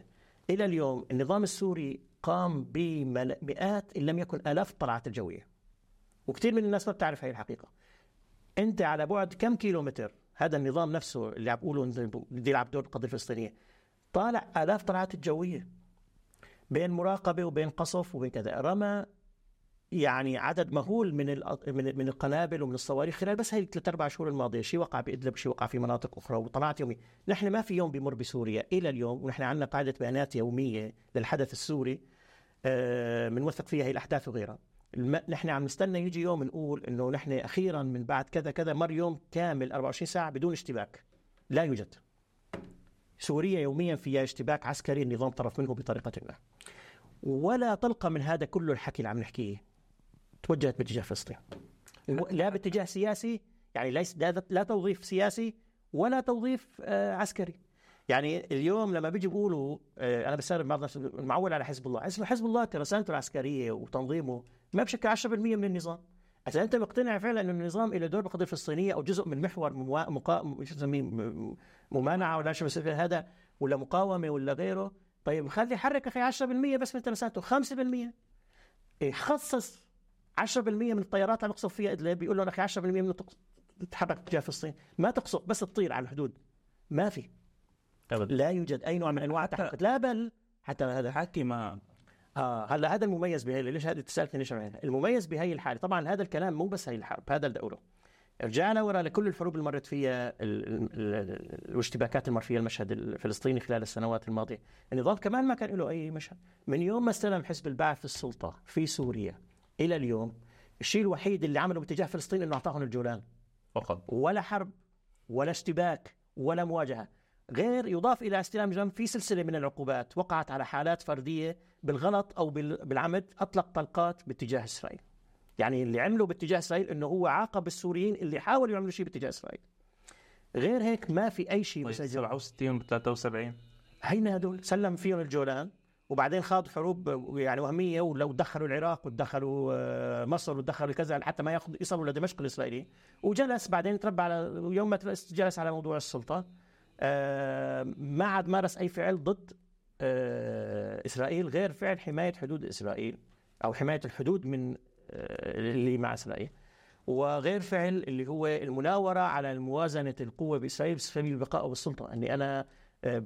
[SPEAKER 1] إلى اليوم النظام السوري قام بمئات إن لم يكن آلاف الطلعات الجوية. وكثير من الناس ما بتعرف هاي الحقيقة. أنت على بعد كم كيلومتر هذا النظام نفسه اللي عم بيقولوا بده يلعب دور القضية الفلسطينية طالع آلاف طلعات الجوية بين مراقبة وبين قصف وبين كذا. رمى يعني عدد مهول من من من القنابل ومن الصواريخ خلال بس هي الثلاث أربع شهور الماضية. شيء وقع بإدلب شيء وقع في مناطق أخرى وطلعت يومي نحن ما في يوم بمر بسوريا إلى اليوم ونحن عندنا قاعدة بيانات يومية للحدث السوري بنوثق آه، فيها هي الأحداث وغيرها. نحن عم نستنى يجي يوم نقول إنه نحن أخيرا من بعد كذا كذا مر يوم كامل 24 ساعة بدون اشتباك. لا يوجد. سوريا يوميا فيها اشتباك عسكري النظام طرف منه بطريقة ما. ولا طلقه من هذا كله الحكي اللي عم نحكيه توجهت باتجاه فلسطين. لا باتجاه سياسي يعني ليس لا توظيف سياسي ولا توظيف آه، عسكري. يعني اليوم لما بيجي بيقولوا آه، أنا بستغرب بعض الناس المعول على حزب الله. حزب الله رسالته العسكرية وتنظيمه ما بشكل 10% من النظام. اذا أنت مقتنع فعلا إن النظام له دور بالقضية الفلسطينية أو جزء من محور مقا... ممانعة ولا شو هذا ولا مقاومة ولا غيره. طيب خلي حرك أخي 10% بس من ترسانته 5% خصص 10% من الطيارات عم يقصف فيها إدلب بيقول لهم أخي 10% من تتحرك تجاه فلسطين. ما تقصف بس تطير على الحدود. ما في. أبدا. لا يوجد أي نوع من أنواع التحرك لا بل حتى هذا
[SPEAKER 2] حكي ما
[SPEAKER 1] آه هلا هذا المميز بهي ليش هذه تسألتني ليش المميز بهي الحالة طبعا هذا الكلام مو بس هي الحرب هذا اللي أقوله. رجعنا ورا لكل الحروب اللي مرت فيها الاشتباكات اللي مر فيها المشهد الفلسطيني خلال السنوات الماضية. النظام كمان ما كان له أي مشهد. من يوم ما استلم حزب البعث السلطة في سوريا إلى اليوم الشيء الوحيد اللي عمله باتجاه فلسطين إنه أعطاهم الجولان.
[SPEAKER 2] فقط.
[SPEAKER 1] ولا حرب ولا اشتباك ولا مواجهة. غير يضاف إلى استلام جنب في سلسلة من العقوبات وقعت على حالات فردية بالغلط أو بالعمد أطلق طلقات باتجاه إسرائيل. يعني اللي عمله باتجاه إسرائيل إنه هو عاقب السوريين اللي حاولوا يعملوا شيء باتجاه إسرائيل. غير هيك ما في أي شيء
[SPEAKER 2] طيب 67 و 73
[SPEAKER 1] هينا هدول سلم فيهم الجولان وبعدين خاضوا حروب يعني وهمية ولو دخلوا العراق ودخلوا آه، مصر ودخلوا كذا حتى ما ياخذ يصلوا لدمشق الاسرائيلي وجلس بعدين تربى على يوم ما جلس على موضوع السلطة ما عاد مارس أي فعل ضد آه، إسرائيل غير فعل حماية حدود إسرائيل أو حماية الحدود من اللي مع إسرائيل. وغير فعل اللي هو المناورة على موازنه القوة بإسرائيل سبيل البقاء بالسلطه إني أنا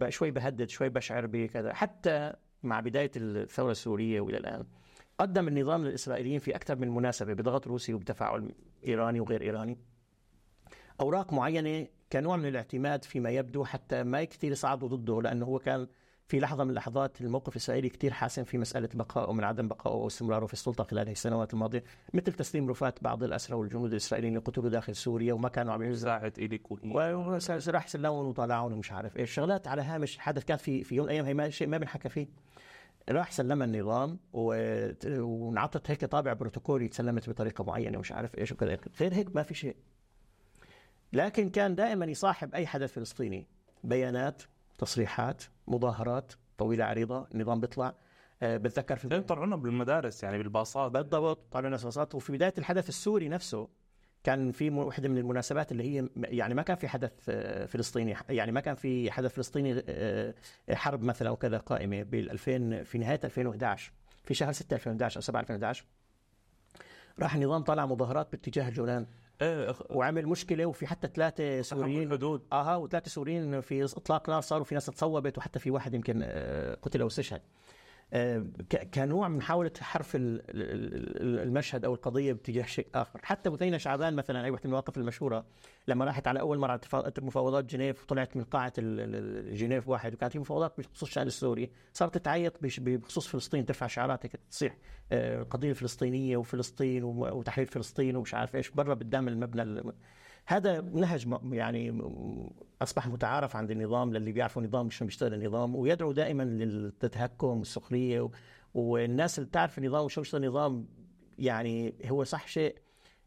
[SPEAKER 1] شوي بهدد شوي بشعر بكذا. حتى مع بداية الثورة السورية وإلى الآن قدم النظام للإسرائيليين في أكثر من مناسبة بضغط روسي وبتفاعل إيراني وغير إيراني. أوراق معينة كنوع من الاعتماد فيما يبدو حتى ما كثير صعدوا ضده لأنه هو كان في لحظة من اللحظات الموقف الإسرائيلي كثير حاسم في مسألة بقائه من عدم بقائه أو استمراره في السلطة خلال السنوات الماضية مثل تسليم رفات بعض الأسرى والجنود الإسرائيليين اللي قتلوا داخل سوريا وما كانوا عم
[SPEAKER 2] يزرعوا إليك
[SPEAKER 1] وراح سلمون وطالعون ومش عارف إيش. شغلات على هامش حدث كان في في يوم من الأيام هي ما شيء ما بنحكى فيه. راح سلمها النظام وانعطت هيك طابع بروتوكولي تسلمت بطريقة معينة ومش عارف إيش وكذا. غير هيك ما في شيء. لكن كان دائما يصاحب أي حدث فلسطيني. بيانات تصريحات مظاهرات طويلة عريضة النظام بيطلع. آه، بتذكر في
[SPEAKER 2] كانوا يطلعونا بالمدارس يعني بالباصات.
[SPEAKER 1] بالضبط ناس وسط وفي بداية الحدث السوري نفسه كان في واحدة من المناسبات اللي هي يعني ما كان في حدث آه، فلسطيني يعني ما كان في حدث فلسطيني آه، حرب مثلا أو كذا قائمة بال 2000 في نهاية 2011 في شهر 6 2011 أو 7 2011 راح النظام طلع مظاهرات باتجاه الجولان
[SPEAKER 2] إيه أخ-
[SPEAKER 1] وعمل مشكلة وفي حتى ثلاثة
[SPEAKER 2] سوريين الحدود
[SPEAKER 1] آها وثلاثه سوريين في إطلاق نار صاروا في ناس تصوبت وحتى في واحد يمكن آه، قتل أو استشهد. كنوع من محاوله حرف ال- ال- ال- المشهد أو القضية باتجاه شيء آخر، حتى بثينه شعبان مثلا هي واحدة من المواقف المشهورة لما راحت على أول مرة مفاوضات جنيف وطلعت من قاعة جنيف واحد وكانت في مفاوضات بخصوص الشان السوري، صارت تعيط بخصوص فلسطين ترفع شعارات هيك تصيح آه، القضية الفلسطينيه وفلسطين وتحرير فلسطين ومش عارف إيش برا قدام المبنى ال- هذا نهج يعني أصبح متعارف عند النظام للي بيعرفوا النظام مش بيشتغل النظام ويدعو دائما للتهكم والسخرية. والناس اللي بتعرف النظام وشو بيشتغل النظام يعني هو صح شيء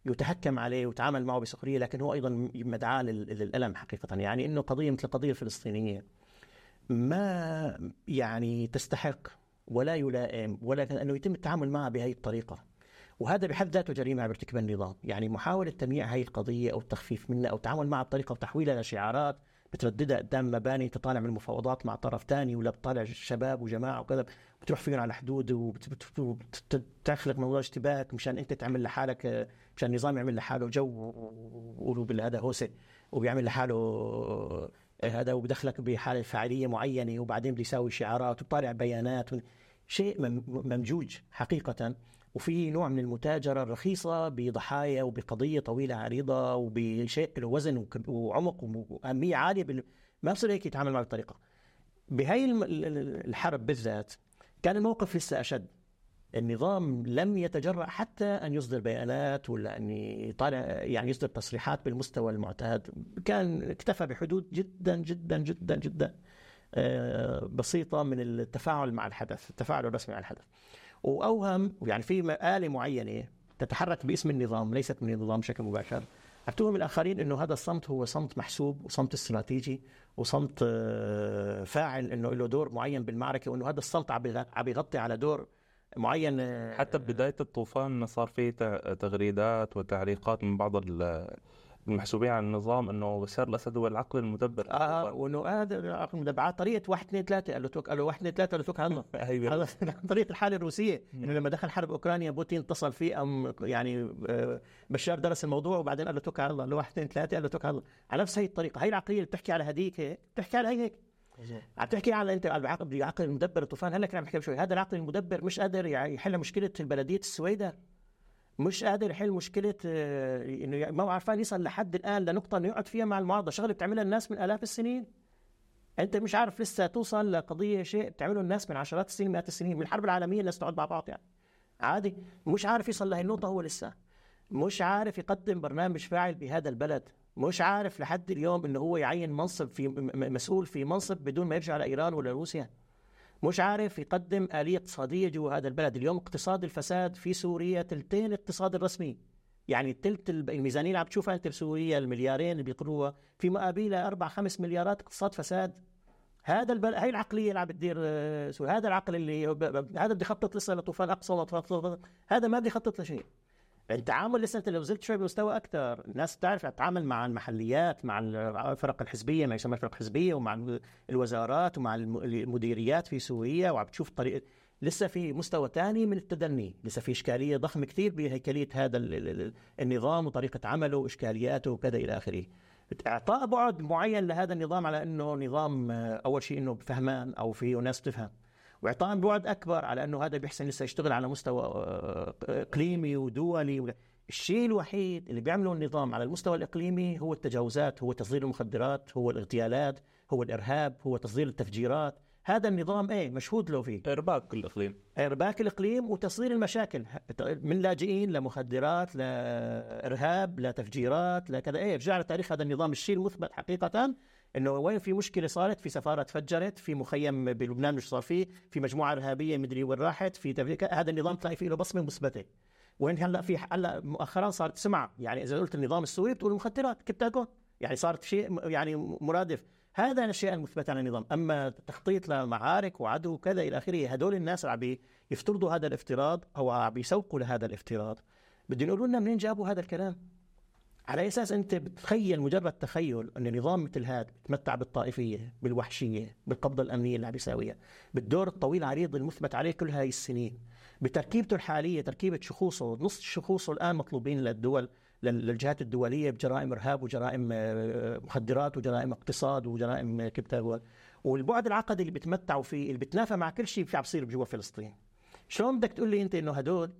[SPEAKER 1] يتهكم عليه ويتعامل معه بسخرية لكن هو أيضا مدعاة لل- للألم حقيقه يعني إنه قضية مثل القضية الفلسطينية ما يعني تستحق ولا يلائم ولا أنه يتم التعامل معها بهذه الطريقة وهذا بحد ذاته جريمة بارتكاب النظام، يعني محاولة تمييع هذه القضية أو التخفيف منها أو التعامل معها بطريقه وتحويلها لشعارات بترددها قدام مباني انت طالع من مفاوضات مع طرف ثاني ولا بتطالع شباب وجماعة وكذا بتروح فيهم على حدود وبتخلق موضوع اشتباك مشان أنت تعمل لحالك مشان النظام يعمل لحاله جو وقولوا بالهذا هوسة وبيعمل لحاله آه، هذا وبدخلك بحالة فاعلية معينة وبعدين بده يساوي شعارات وطالع بيانات. شيء مم- ممجوج حقيقة. وفي نوع من المتاجرة الرخيصة بضحايا وبقضية طويلة عريضة وبشيء له وزن وعمق وأهمية عالية. ما بصير هيك يتعامل معه بالطريقة بهاي الحرب بالذات كان الموقف لسه أشد. النظام لم يتجرأ حتى أن يصدر بيانات ولا أن يطالع يعني يصدر تصريحات بالمستوى المعتاد. كان اكتفى بحدود جدا جدا جدا جدا آه، بسيطة من التفاعل مع الحدث التفاعل الرسمي مع الحدث. وأوهم يعني في آلة معينة تتحرك باسم النظام ليست من النظام بشكل مباشر. اتهم الآخرين إنه هذا الصمت هو صمت محسوب وصمت استراتيجي وصمت آه، فاعل إنه له دور معين بالمعركة وإنه هذا الصمت عم بيغ- عم بيغطي على دور معين آه،
[SPEAKER 2] حتى ببداية الطوفان صار في تغريدات وتعليقات من بعض ال- المحسوبين على النظام إنه بشار الاسد هو العقل المدبر.
[SPEAKER 1] آه وإنه هذا عقل مدبعات طريقة 1 2 3 قال له توك قال له 1 2 3 قال له توك
[SPEAKER 2] هي
[SPEAKER 1] هذا [laughs] [laughs] طريقه الحالة الروسية إنه لما دخل حرب أوكرانيا بوتين اتصل فيه أم يعني آه، بشار درس الموضوع وبعدين قال له توكل على الله قال له واحد اثنين ثلاثة قال له توكل على الله على نفس هي الطريقة. هي العقلية اللي بتحكي على هيك بتحكي على هي هيك. عم تحكي على أنت العقل العقل المدبر الطوفان. هلا كنا عم نحكي شوي هذا العقل المدبر مش قادر يعني يحل مشكلة بلديه السويدة. مش قادر يحل مشكلة آه، إنه ما هو عارفان يصل لحد الآن لنقطة إنه يقعد فيها مع المعارضة. شغلة بتعملها الناس من آلاف السنين. أنت مش عارف لسه توصل لقضية شيء بتعمله الناس من عشرات السنين مئات السنين. من الحرب العالمية الناس تقعد مع بعض يعني. عادي. مش عارف يصل لهي النقطة هو لسه. مش عارف يقدم برنامج فاعل بهذا البلد. مش عارف لحد اليوم إنه هو يعين منصب في مسؤول في منصب بدون ما يرجع لإيران ولا روسيا. مش عارف يقدم آلية اقتصادية جوا هذا البلد. اليوم اقتصاد الفساد في سوريا تلتين الاقتصاد الرسمي يعني تلت الميزانية اللي عم تشوفها أنت بسوريا المليارين اللي بيقروها في مقابلها أربع خمس مليارات اقتصاد فساد. هذا البل... هاي العقلية اللي عم بتدير آه، سوريا. هذا العقل اللي. هذا بده يخطط لسه لطوفان أقصى وطوفان- هذا ما بده يخطط لشيء. التعامل لسه انت لو نزلت شوي بمستوى أكثر الناس بتعرف تتعامل مع المحليات مع الفرق الحزبية ما يسمى الفرق الحزبيه ومع الوزارات ومع الم- المديريات في سوريا وعم تشوف طريقه لسه في مستوى ثاني من التدني. لسه في إشكالية ضخمة كثير بهيكلية هذا ال- ال- ال- النظام وطريقة عمله وإشكالياته وكذا إلى آخره. إعطاء بعد معين لهذا النظام على إنه نظام آه، أول شيء إنه فهمان أو فيه ناس تفهم. وإعطاء بعد أكبر على أنه هذا بيحسن لسه يشتغل على مستوى آه، إقليمي ودولي الشيء الوحيد اللي بيعمله النظام على المستوى الإقليمي هو التجاوزات هو تصدير المخدرات هو الاغتيالات هو الإرهاب هو تصدير التفجيرات. هذا النظام إيه مشهود له فيه.
[SPEAKER 2] إرباك الإقليم.
[SPEAKER 1] إرباك الإقليم وتصدير المشاكل. من لاجئين لمخدرات لإرهاب لتفجيرات لكذا. إيه رجع لتاريخ هذا النظام. الشيء المثبت حقيقة إنه وين في مشكلة صارت في سفارة تفجرت في مخيم بلبنان مش صار فيه في مجموعة إرهابية مدري وين راحت في تفريق هذا النظام تلاقي فيه له بصمة مثبتة. وين هلأ في هلأ مؤخرا صارت سمعة يعني إذا قلت النظام السوري بتقول مخدرات كبتاكون. يعني صارت شيء يعني مرادف. هذا الأشياء المثبتة عن النظام. أما تخطيط لمعارك وعدو وكذا إلى آخره هدول الناس عم يفترضوا هذا الافتراض أو عم يسوقوا لهذا الافتراض. بدهم يقولوا لنا منين جابوا هذا الكلام؟ على أساس أنت بتخيل مجرد تخيل أن نظام مثل هذا بتمتع بالطائفية بالوحشية بالقبضه الامنيه اللي عم بيساويها بالدور الطويل العريض المثبت عليه كل هاي السنين. بتركيبته الحالية تركيبة شخوصه نص شخوصه الآن مطلوبين للدول للجهات الدولية بجرائم إرهاب وجرائم آه، مخدرات وجرائم اقتصاد وجرائم كبتة والبعد العقدي اللي بيتمتعوا فيه اللي بتنافى مع كل شيء عم بيصير جوا فلسطين. شلون بدك تقول لي أنت إنه هدول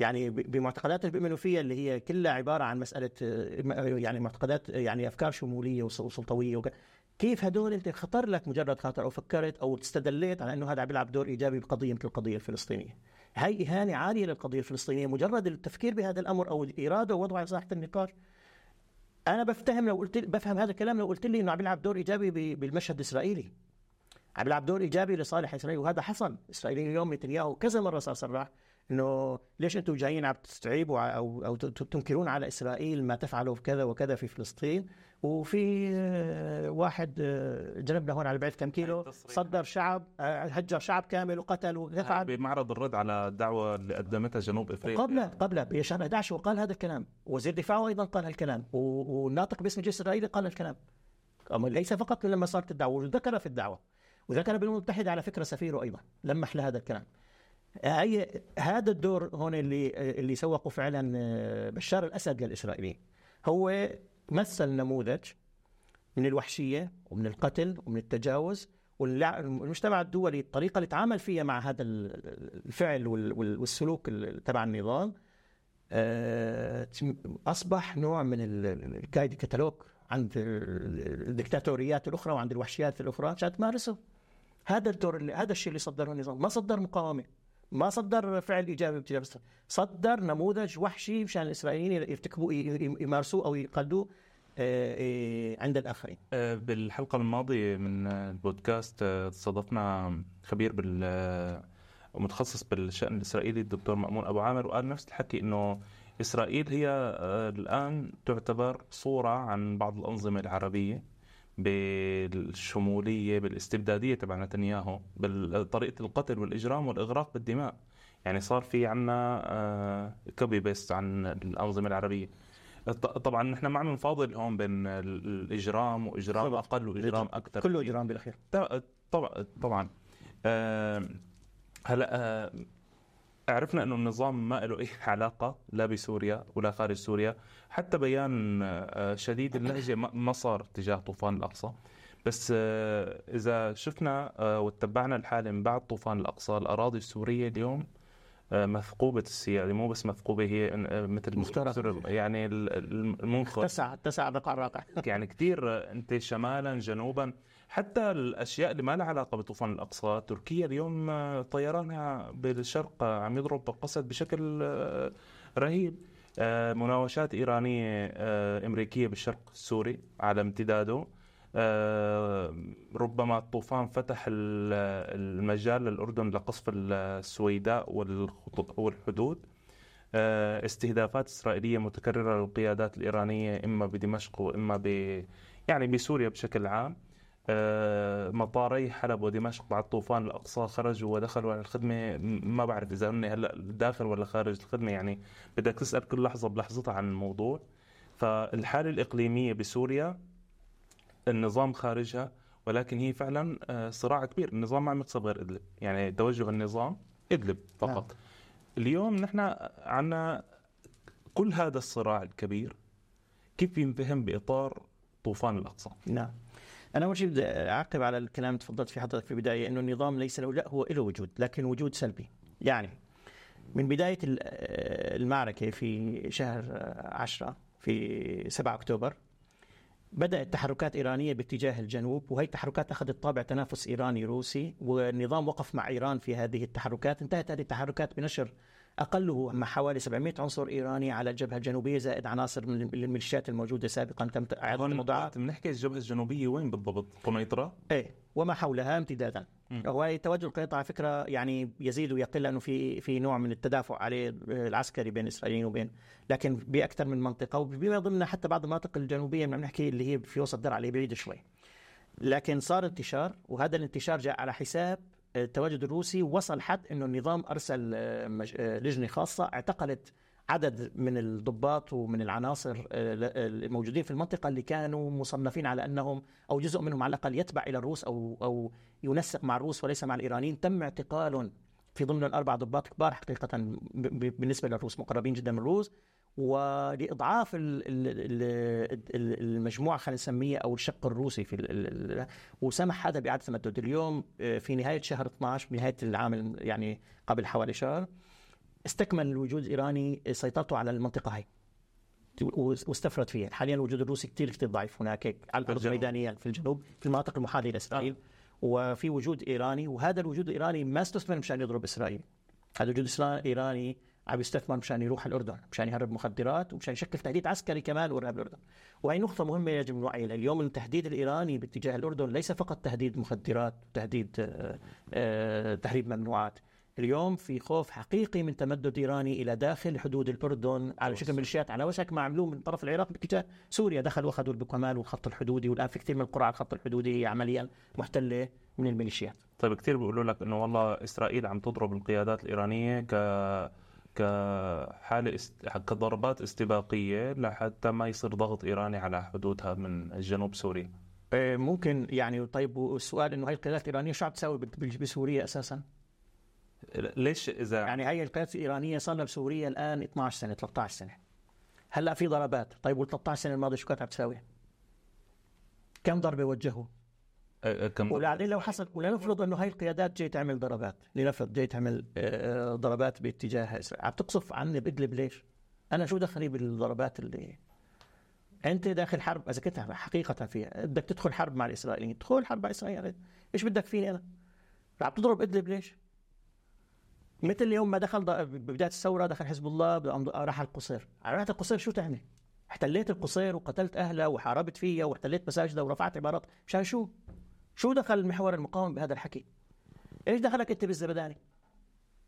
[SPEAKER 1] يعني بمعتقدات فيها اللي هي كلها عبارة عن مسألة يعني معتقدات يعني أفكار شمولية وسلطوية وك... كيف هدول أنت خطر لك مجرد خاطر أو فكرت أو استدليت على إنه هذا عم بيلعب دور إيجابي بقضية مثل القضية الفلسطينية. هاي إهانة عالية للقضية الفلسطينية. مجرد التفكير بهذا الأمر أو الإرادة ووضعه على ساحة النقاش. أنا بفتهم لو قلت بفهم هذا الكلام لو قلت لي إنه عم بيلعب دور إيجابي بالمشهد الإسرائيلي. عم بيلعب دور إيجابي لصالح إسرائيل. وهذا حصل. إسرائيلي اليوم نتنياهو كذا مرة صار صرح إنه ليش أنتم جايين عم تستعيبوا أو أو تنكرون على إسرائيل ما تفعله كذا وكذا في فلسطين؟ وفي آه، واحد آه، جنبنا هون على بعد كم كيلو صدر شعب آه، هجر شعب كامل وقتل وفعل
[SPEAKER 2] بمعرض الرد على الدعوه اللي قدمتها جنوب إفريقيا.
[SPEAKER 1] قبل قبل بشهر 11 وقال هذا الكلام. وزير دفاعه أيضا قال هالكلام. والناطق باسم الجيش الاسرائيلي قال الكلام ليس فقط لما صارت الدعوة وذكر في الدعوة. وذكر بالامم المتحده على فكرة سفيره أيضا لمح لهذا الكلام. هي هذا الدور هون اللي اللي سوقوا فعلا بشار الأسد للإسرائيليين. هو مثل نموذج من الوحشية ومن القتل ومن التجاوز والمجتمع الدولي الطريقة اللي تعامل فيها مع هذا الفعل والسلوك تبع النظام آه، أصبح نوع من الكايد كتالوج عند الدكتاتوريات الأخرى وعند الوحشيات الأخرى عشان تمارسه. هذا الدور هذا الشيء اللي صدره النظام. ما صدر مقاومة. ما صدر فعل إيجابي باتجاه صدر نموذج وحشي مشان الإسرائيليين يرتكبوا يمارسوه أو يقلدوه آه، آه، عند الآخرين.
[SPEAKER 2] آه، بالحلقة الماضية من البودكاست استضفنا خبير بال ومتخصص بالشأن الإسرائيلي الدكتور مأمون أبو عامر وقال نفس الحكي إنه إسرائيل هي الآن تعتبر صورة عن بعض الأنظمة العربية بالشمولية بالاستبدادية تبع نتنياهو بطريقه القتل والإجرام والإغراق بالدماء. يعني صار في عنا copy paste عن الأنظمة العربية. طبعا نحن ما عم نفاضل هون بين الإجرام وإجرام أقل وإجرام أكثر
[SPEAKER 1] كله إجرام بالأخير.
[SPEAKER 2] طبعا طبعا هلا عرفنا أنه النظام ما له أي [laughs] علاقة لا بسوريا ولا خارج سوريا. حتى بيان آه، شديد اللهجة ما صار تجاه طوفان الأقصى. بس آه، إذا شفنا آه، واتبعنا الحاله من بعد طوفان الأقصى الأراضي السورية اليوم مثقوبة السيادة. مو بس مثقوبة هي مثل
[SPEAKER 1] مخترق
[SPEAKER 2] يعني المنخر
[SPEAKER 1] اتسع اتسع بقع راقع
[SPEAKER 2] يعني كثير أنت شمالا جنوبا. حتى الأشياء اللي ما لها علاقة بطوفان الأقصى تركيا اليوم طيرانها بالشرق عم يضرب قصد بشكل آه، رهيب. آه، مناوشات إيرانية آه، أمريكية بالشرق السوري على امتداده. ربما الطوفان فتح المجال للأردن لقصف السويداء والحدود. استهدافات إسرائيلية متكررة للقيادات الإيرانية إما بدمشق وإما ب يعني بسوريا بشكل عام. آه، مطاري حلب ودمشق بعد طوفان الأقصى خرجوا ودخلوا على الخدمة. ما بعرف إذا هن هلأ داخل ولا خارج الخدمة يعني بدك تسأل كل لحظة بلحظتها عن الموضوع. فالحالة الإقليمية بسوريا النظام خارجها ولكن هي فعلا آه، صراع كبير. النظام ما عم يقصد غير إدلب يعني توجه النظام إدلب فقط. نعم. اليوم نحن عندنا كل هذا الصراع الكبير كيف ينفهم بإطار طوفان الأقصى؟
[SPEAKER 1] نعم. أنا أول شيء بدي أعقب على الكلام اللي تفضلت فيه حضرتك في البداية إنه النظام ليس له لا هو له وجود لكن وجود سلبي. يعني من بداية المعركة في شهر 10 في 7 أكتوبر بدأت تحركات إيرانية باتجاه الجنوب وهي التحركات أخذت طابع تنافس إيراني روسي والنظام وقف مع إيران في هذه التحركات انتهت هذه التحركات بنشر أقله مع حوالي 700 عنصر إيراني على الجبهة الجنوبية زائد عناصر من الميليشيات الموجودة سابقا تم اعاده
[SPEAKER 2] وقت بنحكي الجبهة الجنوبية وين بالضبط؟ قنيطره؟
[SPEAKER 1] إيه وما حولها امتدادا توجه القطاع على فكرة يعني يزيد ويقل لأنه في في نوع من التدافع عليه العسكري بين إسرائيل وبين لكن بأكثر من منطقة وبما ضمنها حتى بعض المناطق الجنوبية من نحكي اللي هي في وسط درعا اللي بعيده شوي لكن صار انتشار وهذا الانتشار جاء على حساب التواجد الروسي وصل حد إنه النظام أرسل آه، آه، لجنة خاصة اعتقلت عدد من الضباط ومن العناصر آه، الموجودين في المنطقة اللي كانوا مصنفين على أنهم أو جزء منهم على الأقل يتبع إلى الروس أو أو ينسق مع الروس وليس مع الإيرانيين. تم اعتقالهم في ضمن الأربع ضباط كبار حقيقة بالنسبة للروس مقربين جدا من الروس. ولإضعاف ال- ال- ال- ال- المجموعة خلينا نسميها أو الشق الروسي في وسمح هذا بإعادة تمدد اليوم آه، في نهاية شهر 12 بنهايه العام ال- يعني قبل حوالي شهر استكمل الوجود الإيراني سيطرته على المنطقة هاي. واستفرد فيها. حاليا الوجود الروسي كثير كثير ضعيف هناك على
[SPEAKER 2] الأرض.
[SPEAKER 1] الميدانيه في الجنوب في المناطق المحاذية لاسرائيل وفي وجود إيراني وهذا الوجود الإيراني ما استثمر مشان يضرب إسرائيل. هذا الوجود الإسرا- إيراني عم يستثمر مشان يروح الأردن مشان يهرب مخدرات ومشان يشكل تهديد عسكري كمان وارهاب الأردن. وهي نقطة مهمة يجب نوعي لها اليوم التهديد الإيراني باتجاه الأردن ليس فقط تهديد مخدرات تهديد آه، آه، تهريب ممنوعات. اليوم في خوف حقيقي من تمدد إيراني إلى داخل حدود الأردن على شكل ميليشيات على وشك ما عملوه من طرف العراق باتجاه سوريا دخلوا أخذوا البكمال والخط الحدودي والآن في كثير من القرى على الخط الحدودي هي عمليا محتلة من الميليشيات.
[SPEAKER 2] طيب كثير بيقولوا لك إنه والله إسرائيل عم تضرب القيادات الإيرانية ك كحالة است... كضربات استباقية لحتى ما يصير ضغط إيراني على حدودها من جنوب سوريا
[SPEAKER 1] آه، ممكن يعني طيب والسؤال إنه هي القيادات الإيرانية شو عم تساوي بسوريا أساسا؟
[SPEAKER 2] ليش إذا
[SPEAKER 1] يعني هي القيادات الإيرانية صار لها بسوريا الآن 12 سنة 13 سنة هلأ في ضربات طيب وال 13 سنة الماضية شو كانت عم تساوي؟ كم ضربة وجهوا؟
[SPEAKER 2] كم
[SPEAKER 1] وبعدين لو حصل ولنفرض أنه هاي القيادات جاي تعمل ضربات لنفرض جاي تعمل ضربات باتجاه إسرائيل عم تقصف عني بادلب ليش؟ أنا شو دخلي بالضربات اللي أنت داخل حرب إذا كنت حقيقة فيها بدك تدخل حرب مع الإسرائيليين تدخل حرب مع إسرائيل إيش بدك فيني أنا؟ عم تضرب ادلب ليش؟ مثل اليوم ما دخل ببدايه الثورة دخل حزب الله راح على القصير، راحت القصير شو تعمل؟ احتليت القصير وقتلت اهلها وحاربت فيها واحتليت مساجدها ورفعت عبارات مشان شو؟ شو دخل المحور المقاوم بهذا الحكي؟ إيش دخلك أنت بالزبداني؟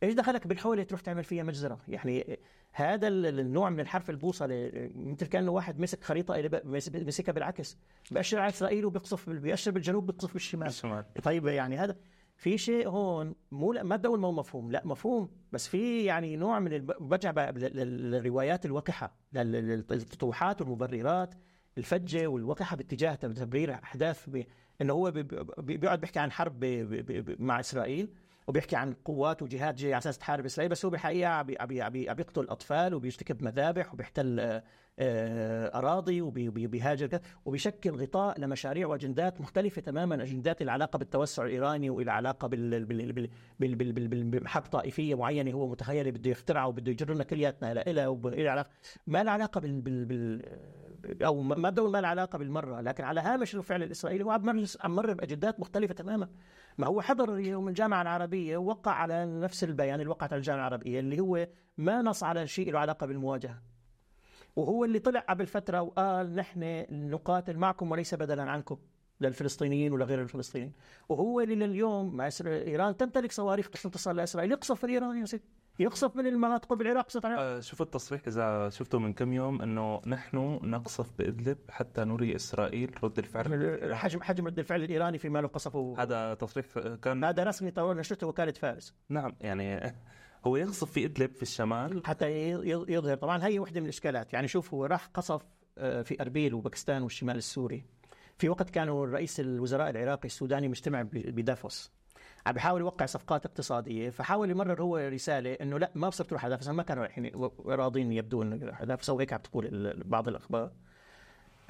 [SPEAKER 1] إيش دخلك بالحولة تروح تعمل فيها مجزرة؟ يعني هذا ال- النوع من الحرف البوصلة مثل كأنه واحد مسك خريطة مسكها بالعكس بأشر على إسرائيل وبيقصف بيأشر بالجنوب بيقصف بالشمال
[SPEAKER 2] الشمال
[SPEAKER 1] طيب يعني هذا في شيء هون مو لا ما أقول مو مفهوم لا مفهوم بس في يعني نوع من الب- برجع للروايات الوقحة لل- لل- للتطوعات والمبررات الفجة والوقحة باتجاه تبرير أحداث ب... إنه هو بي- بي- بيقعد بيحكي عن حرب ب... ب... ب... مع إسرائيل وبيحكي عن قوات وجهات جاية على أساس تحارب إسرائيل بس هو بالحقيقة عم بي- بي- بي- بيقتل أطفال وبيرتكب مذابح وبيحتل آه، اراضي وبيهجر وبيشكل غطاء لمشاريع واجندات مختلفه تماما اجندات لها علاقه بالتوسع الايراني ولها علاقه بحرب طائفيه معينه هو متخيل بده يخترعها وبده يجرنا كلياتنا لها ما لها علاقه بال بال, أو ما أقول ما لها علاقه بالمرة لكن على هامش الفعل الاسرائيلي هو عم يمرر باجندات مختلفه تماما ما هو حضر يوم الجامعة العربيه ووقع على نفس البيان اللي وقعت على الجامعة العربيه اللي هو ما نص على شيء له علاقه بالمواجهه وهو اللي طلع قبل فترة وقال نحن نقاتل معكم وليس بدلا عنكم للفلسطينيين ولغير الفلسطينيين. وهو اللي لليوم مع إيران تمتلك صواريخ تصل لإسرائيل. يقصف في ايران يا سيدي. يقصف من المناطق بالعراق قصة عراق
[SPEAKER 2] آه، شفت تصريح إذا شفته من كم يوم إنه نحن نقصف بإدلب حتى نري إسرائيل رد الفعل.
[SPEAKER 1] حجم حجم رد الفعل الإيراني فيما لو قصفوا
[SPEAKER 2] هذا تصريح كان
[SPEAKER 1] هذا رسمي طور نشرته وكاله فارس.
[SPEAKER 2] نعم يعني هو يقصف في إدلب في الشمال.
[SPEAKER 1] حتى يظهر. طبعا هي وحدة من الإشكالات. يعني شوف هو راح قصف آه، في أربيل وباكستان والشمال السوري. في وقت كانوا رئيس الوزراء العراقي السوداني مجتمع بدافوس. عم بيحاول يوقع صفقات اقتصادية فحاول يمرر هو رسالة إنه لا ما بصير تروح على دافوس ما كانوا راضين يبدو إنه يروح على دافوس وهيك عم تقول بعض الأخبار.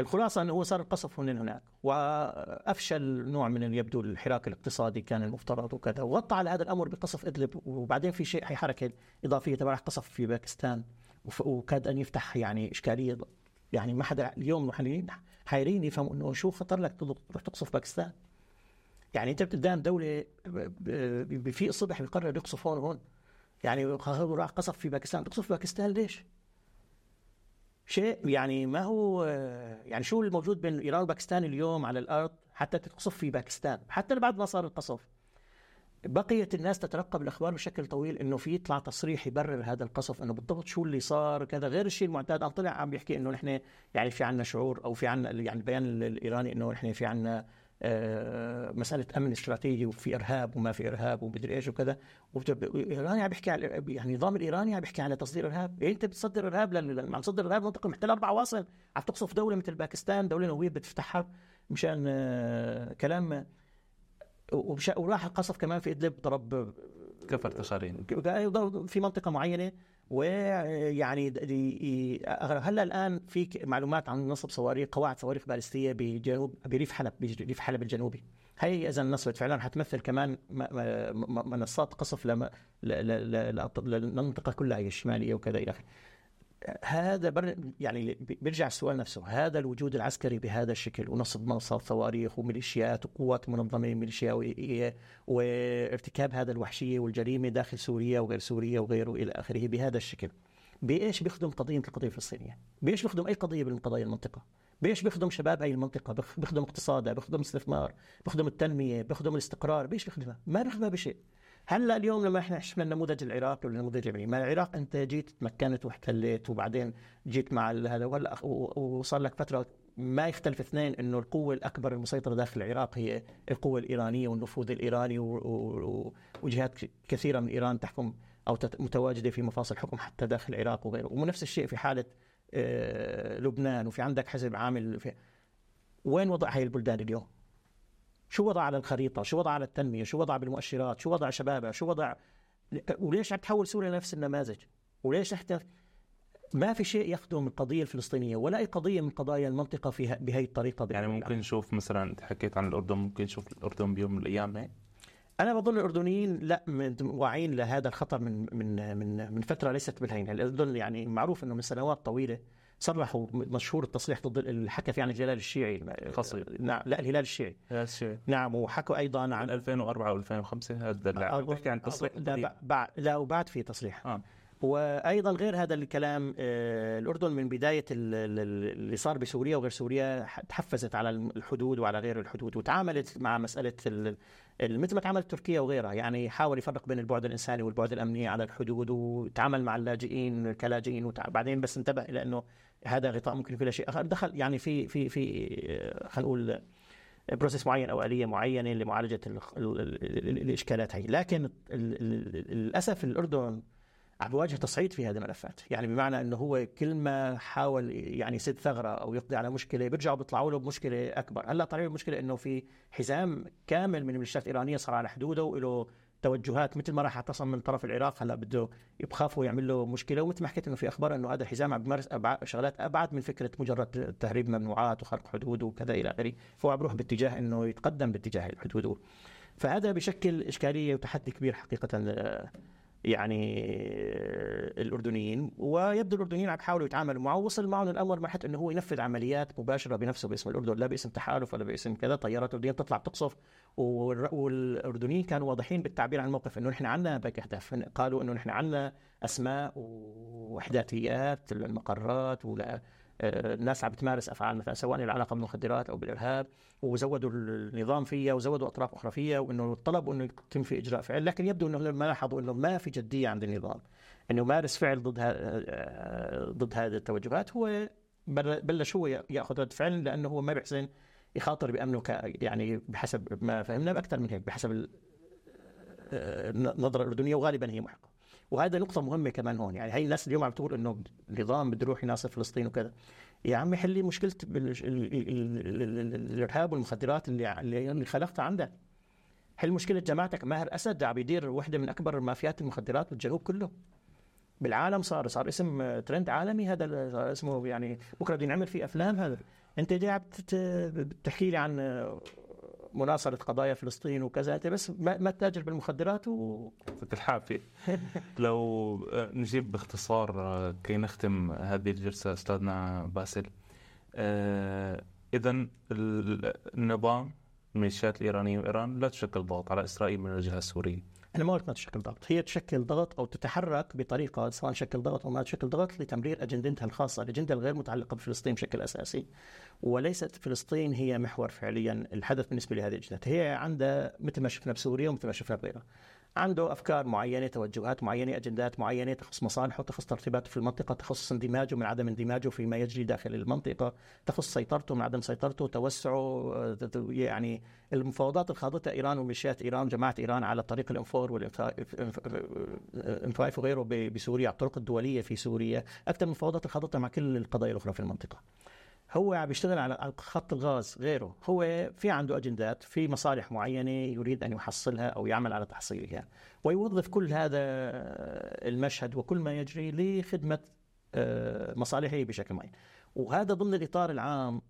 [SPEAKER 1] الخلاصة أنه هو صار القصف من هناك وأفشل نوع من اللي يبدو الحراك الاقتصادي كان المفترض وكذا وغطى على هذا الأمر بقصف إدلب وبعدين في شيء هي حركة إضافية تبع قصف في باكستان وكاد أن يفتح يعني إشكالية يعني ما حدا اليوم المحللين حايرين يفهموا أنه شو خطر لك تروح تقصف باكستان يعني أنت قدام دولة ب- ب- في الصبح بيقرر يقصف هون وهون يعني راح قصف في باكستان تقصف باكستان ليش؟ شيء يعني ما هو يعني شو الموجود بين إيران وباكستان اليوم على الأرض حتى تقصف في باكستان؟ حتى بعد ما صار القصف بقيت الناس تترقب الأخبار بشكل طويل إنه في يطلع تصريح يبرر هذا القصف إنه بالضبط شو اللي صار كذا غير الشيء المعتاد. عم طلع عم بيحكي إنه نحن يعني في عنا شعور أو في عنا يعني البيان الإيراني إنه نحن في آه، مسألة أمن استراتيجي وفي إرهاب وما في إرهاب ومدري إيش وكذا. الايراني عم بيحكي على يعني النظام الإيراني عم بيحكي على تصدير إرهاب. يعني أنت بتصدر إرهاب عم تصدر إرهاب منطقة محتلة أربع عواصم. عم تقصف دولة مثل باكستان دولة نوويه بتفتحها مشان آه، كلام وراح القصف كمان في إدلب ضرب
[SPEAKER 2] كفر تخارين
[SPEAKER 1] في منطقة معينة. ويعني هلا الآن في معلومات عن نصب صواريخ قواعد صواريخ باليستية بجنوب بريف حلب بريف حلب الجنوبي. هي إذا نصبت فعلا حتمثل كمان منصات قصف للمنطقة كلها الشمالية وكذا إلى آخره. هذا بر يعني بيرجع السؤال نفسه هذا الوجود العسكري بهذا الشكل ونصب منصات صواريخ وميليشيات وقوات منظمة ميليشياويه وارتكاب هذا الوحشية والجريمة داخل سوريا وغير سوريا وغيره إلى آخره بهذا الشكل بإيش بيخدم قضية القضية الفلسطينية؟ بإيش بيخدم أي قضية من قضايا المنطقة؟ بإيش بيخدم شباب هاي المنطقة؟ بيخدم اقتصادها، بيخدم استثمار، بيخدم التنمية، بيخدم الاستقرار، بإيش بيخدمها؟ ما بيخدمها بشيء. هلا اليوم لما إحنا شفنا النموذج العراقي ولا النموذج اليمني ما العراق انت جيت تمكنت واحتليت وبعدين جيت مع هذا ولا وصار لك فترة ما يختلف اثنين انه القوة الأكبر المسيطرة داخل العراق هي القوة الإيرانية والنفوذ الإيراني وجهات كثيرة من إيران تحكم أو متواجدة في مفاصل الحكم حتى داخل العراق وغيره. ونفس الشيء في حالة آه، لبنان. وفي عندك حزب عامل في وين وضع هاي البلدان اليوم؟ شو وضع على الخريطة؟ شو وضع على التنمية؟ شو وضع بالمؤشرات؟ شو وضع شبابها؟ شو وضع وليش عم تحول سوريا لنفس النماذج؟ وليش إحنا ما في شيء يخدم القضية الفلسطينية ولا أي قضية من قضايا المنطقة في بهي الطريقة
[SPEAKER 2] يعني ممكن نشوف مثلا أنت حكيت عن الأردن ممكن نشوف الأردن بيوم من الأيام هيك؟
[SPEAKER 1] أنا بظن الأردنيين لا واعيين لهذا الخطر من من من من فترة ليست بالهينة، الأردن يعني معروف أنه من سنوات طويلة. صرحوا مشهور التصريح ضد الحكى في عن الهلال الشيعي.
[SPEAKER 2] قصير.
[SPEAKER 1] نعم لا الهلال الشيعي.
[SPEAKER 2] الهلال الشيعي.
[SPEAKER 1] نعم وحكوا أيضا عن
[SPEAKER 2] 2004 و2005 هذا لا. بحكي عن تصريح
[SPEAKER 1] لا بعد لا وبعد في تصريح. آه. وأيضا غير هذا الكلام آه، الأردن من بداية اللي صار بسوريا وغير سوريا تحفزت على الحدود وعلى غير الحدود وتعاملت مع مسألة مثل ما تعاملت تركيا وغيرها يعني حاول يفرق بين البعد الإنساني والبعد الأمني على الحدود وتعامل مع اللاجئين كلاجئين وبعدين بس انتبه إلى إنه هذا غطاء ممكن يكون شيء آخر. دخل يعني في في في آه، خلينا نقول بروسيس معين أو آلية معينة لمعالجة الإشكالات هي لكن للأسف الأردن عم بيواجه تصعيد في هذه الملفات. يعني بمعنى إنه هو كل ما حاول يعني يسد ثغرة أو يقضي على مشكلة بيرجعوا بيطلعوا له بمشكلة أكبر. هلأ طالعين المشكلة إنه في حزام كامل من الميليشيات الإيرانية صار على حدوده وله توجهات مثل ما راح اعتصم من طرف العراق. هلأ بده يبخافوا يعمل له مشكلة. ومثل ما حكيت إنه في أخبار إنه هذا الحزام عم بيمارس شغلات أبعد من فكرة مجرد تهريب ممنوعات وخرق حدود وكذا إلى آخره. فهو عم بروح باتجاه إنه يتقدم باتجاه الحدود. فهذا بشكل إشكالية وتحدي كبير حقيقة يعني الأردنيين. ويبدو الأردنيين عم يحاولوا يتعاملوا معه. وصل معهم الامر مرحله إنه هو ينفذ عمليات مباشرة بنفسه باسم الأردن لا باسم تحالف ولا باسم كذا. طيارات اردنيه بتطلع بتقصف. والأردنيين كانوا واضحين بالتعبير عن الموقف إنه نحن عندنا باك أهداف. قالوا إنه نحن عندنا أسماء ووحداتيات للمقرات ولا الناس عم بتمارس أفعال مثلا سواء العلاقة بالمخدرات أو بالإرهاب وزودوا النظام فيها وزودوا أطراف أخرى فيها وإنه طلبوا إنه يتم في إجراء فعل لكن يبدو إنه ما لاحظوا إنه ما في جدية عند النظام. إنه يمارس فعل ضد ضد هذه التوجهات هو بلش هو يأخذ رد فعل؟ لأنه هو ما بيحسن يخاطر بأمنه يعني بحسب ما فهمنا بأكثر من هيك بحسب النظرة الأردنية وغالبا هي محقه وهذا نقطة مهمة كمان هون. يعني هي الناس اليوم عم تقول إنه النظام بده يروح يناصر فلسطين وكذا. يا عمي حلي مشكلة الإرهاب والمخدرات اللي اللي خلقتها عندك. حل مشكلة جماعتك. ماهر أسد عم يدير وحدة من أكبر مافيات المخدرات بالجنوب كله. بالعالم صار صار اسم ترند عالمي هذا اسمه يعني بكرة بده ينعمل فيه أفلام هذا. أنت جاي عم بتحكي لي عن مناصرة قضايا فلسطين وكذا أنت بس ما تتاجر بالمخدرات و
[SPEAKER 2] الحافي لو نجيب باختصار كي نختم هذه الجلسة أستاذنا باسل. آه اذا النظام الميليشيات الإيرانية وإيران لا تشكل ضغط على إسرائيل من الجهة السورية.
[SPEAKER 1] أنا ما قلت ما تشكل ضغط. هي تشكل ضغط أو تتحرك بطريقة سواء شكل ضغط أو ما تشكل ضغط لتمرير أجندتها الخاصة. الأجندة الغير متعلقة بفلسطين بشكل أساسي. وليست فلسطين هي محور فعليا الحدث بالنسبة لهذه الأجندات. هي عندها مثل ما شفنا بسوريا ومثل ما شفنا بغيرها. عنده أفكار معينة توجهات معينة أجندات معينة تخص مصالحه تخص ترتيباته في المنطقة تخص اندماجه من عدم اندماجه فيما يجري داخل المنطقة تخص سيطرته من عدم سيطرته توسعه يعني المفاوضات اللي خاضتها إيران وميليشيات إيران جماعة إيران على طريق الإنفور والانفايف وغيره بسوريا على الطرق الدولية في سوريا أكثر من المفاوضات اللي خاضتها مع كل القضايا الأخرى في المنطقة. هو عم بيشتغل على خط الغاز غيره. هو في عنده أجندات في مصالح معينة يريد أن يحصلها أو يعمل على تحصيلها. ويوظف كل هذا المشهد وكل ما يجري لخدمة آه، مصالحه بشكل معين. وهذا ضمن الإطار العام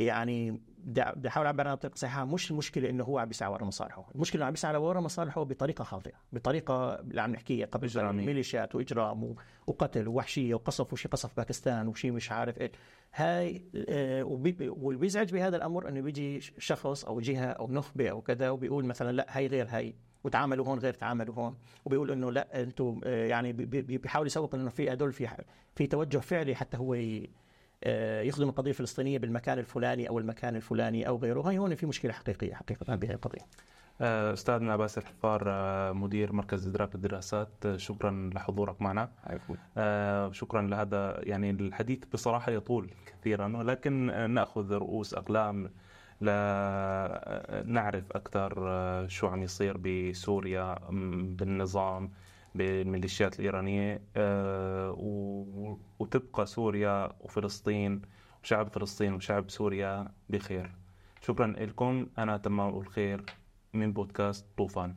[SPEAKER 1] يعني بدي احاول أعبر عنها بطريقه صحيحة مش المشكلة إنه هو عم بيسعى ورا مصالحه، المشكلة إنه عم بيسعى ورا مصالحه بطريقة خاطئة، بطريقة اللي عم نحكيها قبل ميليشيات وإجرام وقتل ووحشية وقصف وشي قصف باكستان وشي مش عارف إيش، هاي آه، واللي بيزعج بهذا الأمر إنه بيجي شخص أو جهة أو نخبة أو كذا وبيقول مثلا لا هاي غير هاي وتعاملوا هون غير تعاملوا هون وبيقول إنه لا أنتم آه، يعني بيحاول يسوق إنه في هدول في في توجه فعلي حتى هو آه، يخدم القضية الفلسطينية بالمكان الفلاني أو المكان الفلاني أو غيره. هاي هون في مشكلة حقيقية حقيقة بهذه القضية.
[SPEAKER 2] آه، استاذنا باسل حفار آه، مدير مركز إدراك الدراسات شكرا لحضورك معنا. شكرا لهذا يعني الحديث بصراحة يطول كثيرا ولكن نأخذ رؤوس أقلام لنعرف أكثر شو عم يصير بسوريا بالنظام بالميليشيات الإيرانية آه، وتبقى سوريا وفلسطين وشعب فلسطين وشعب سوريا بخير. شكرا لكم. أنا تمام الخير من بودكاست طوفان.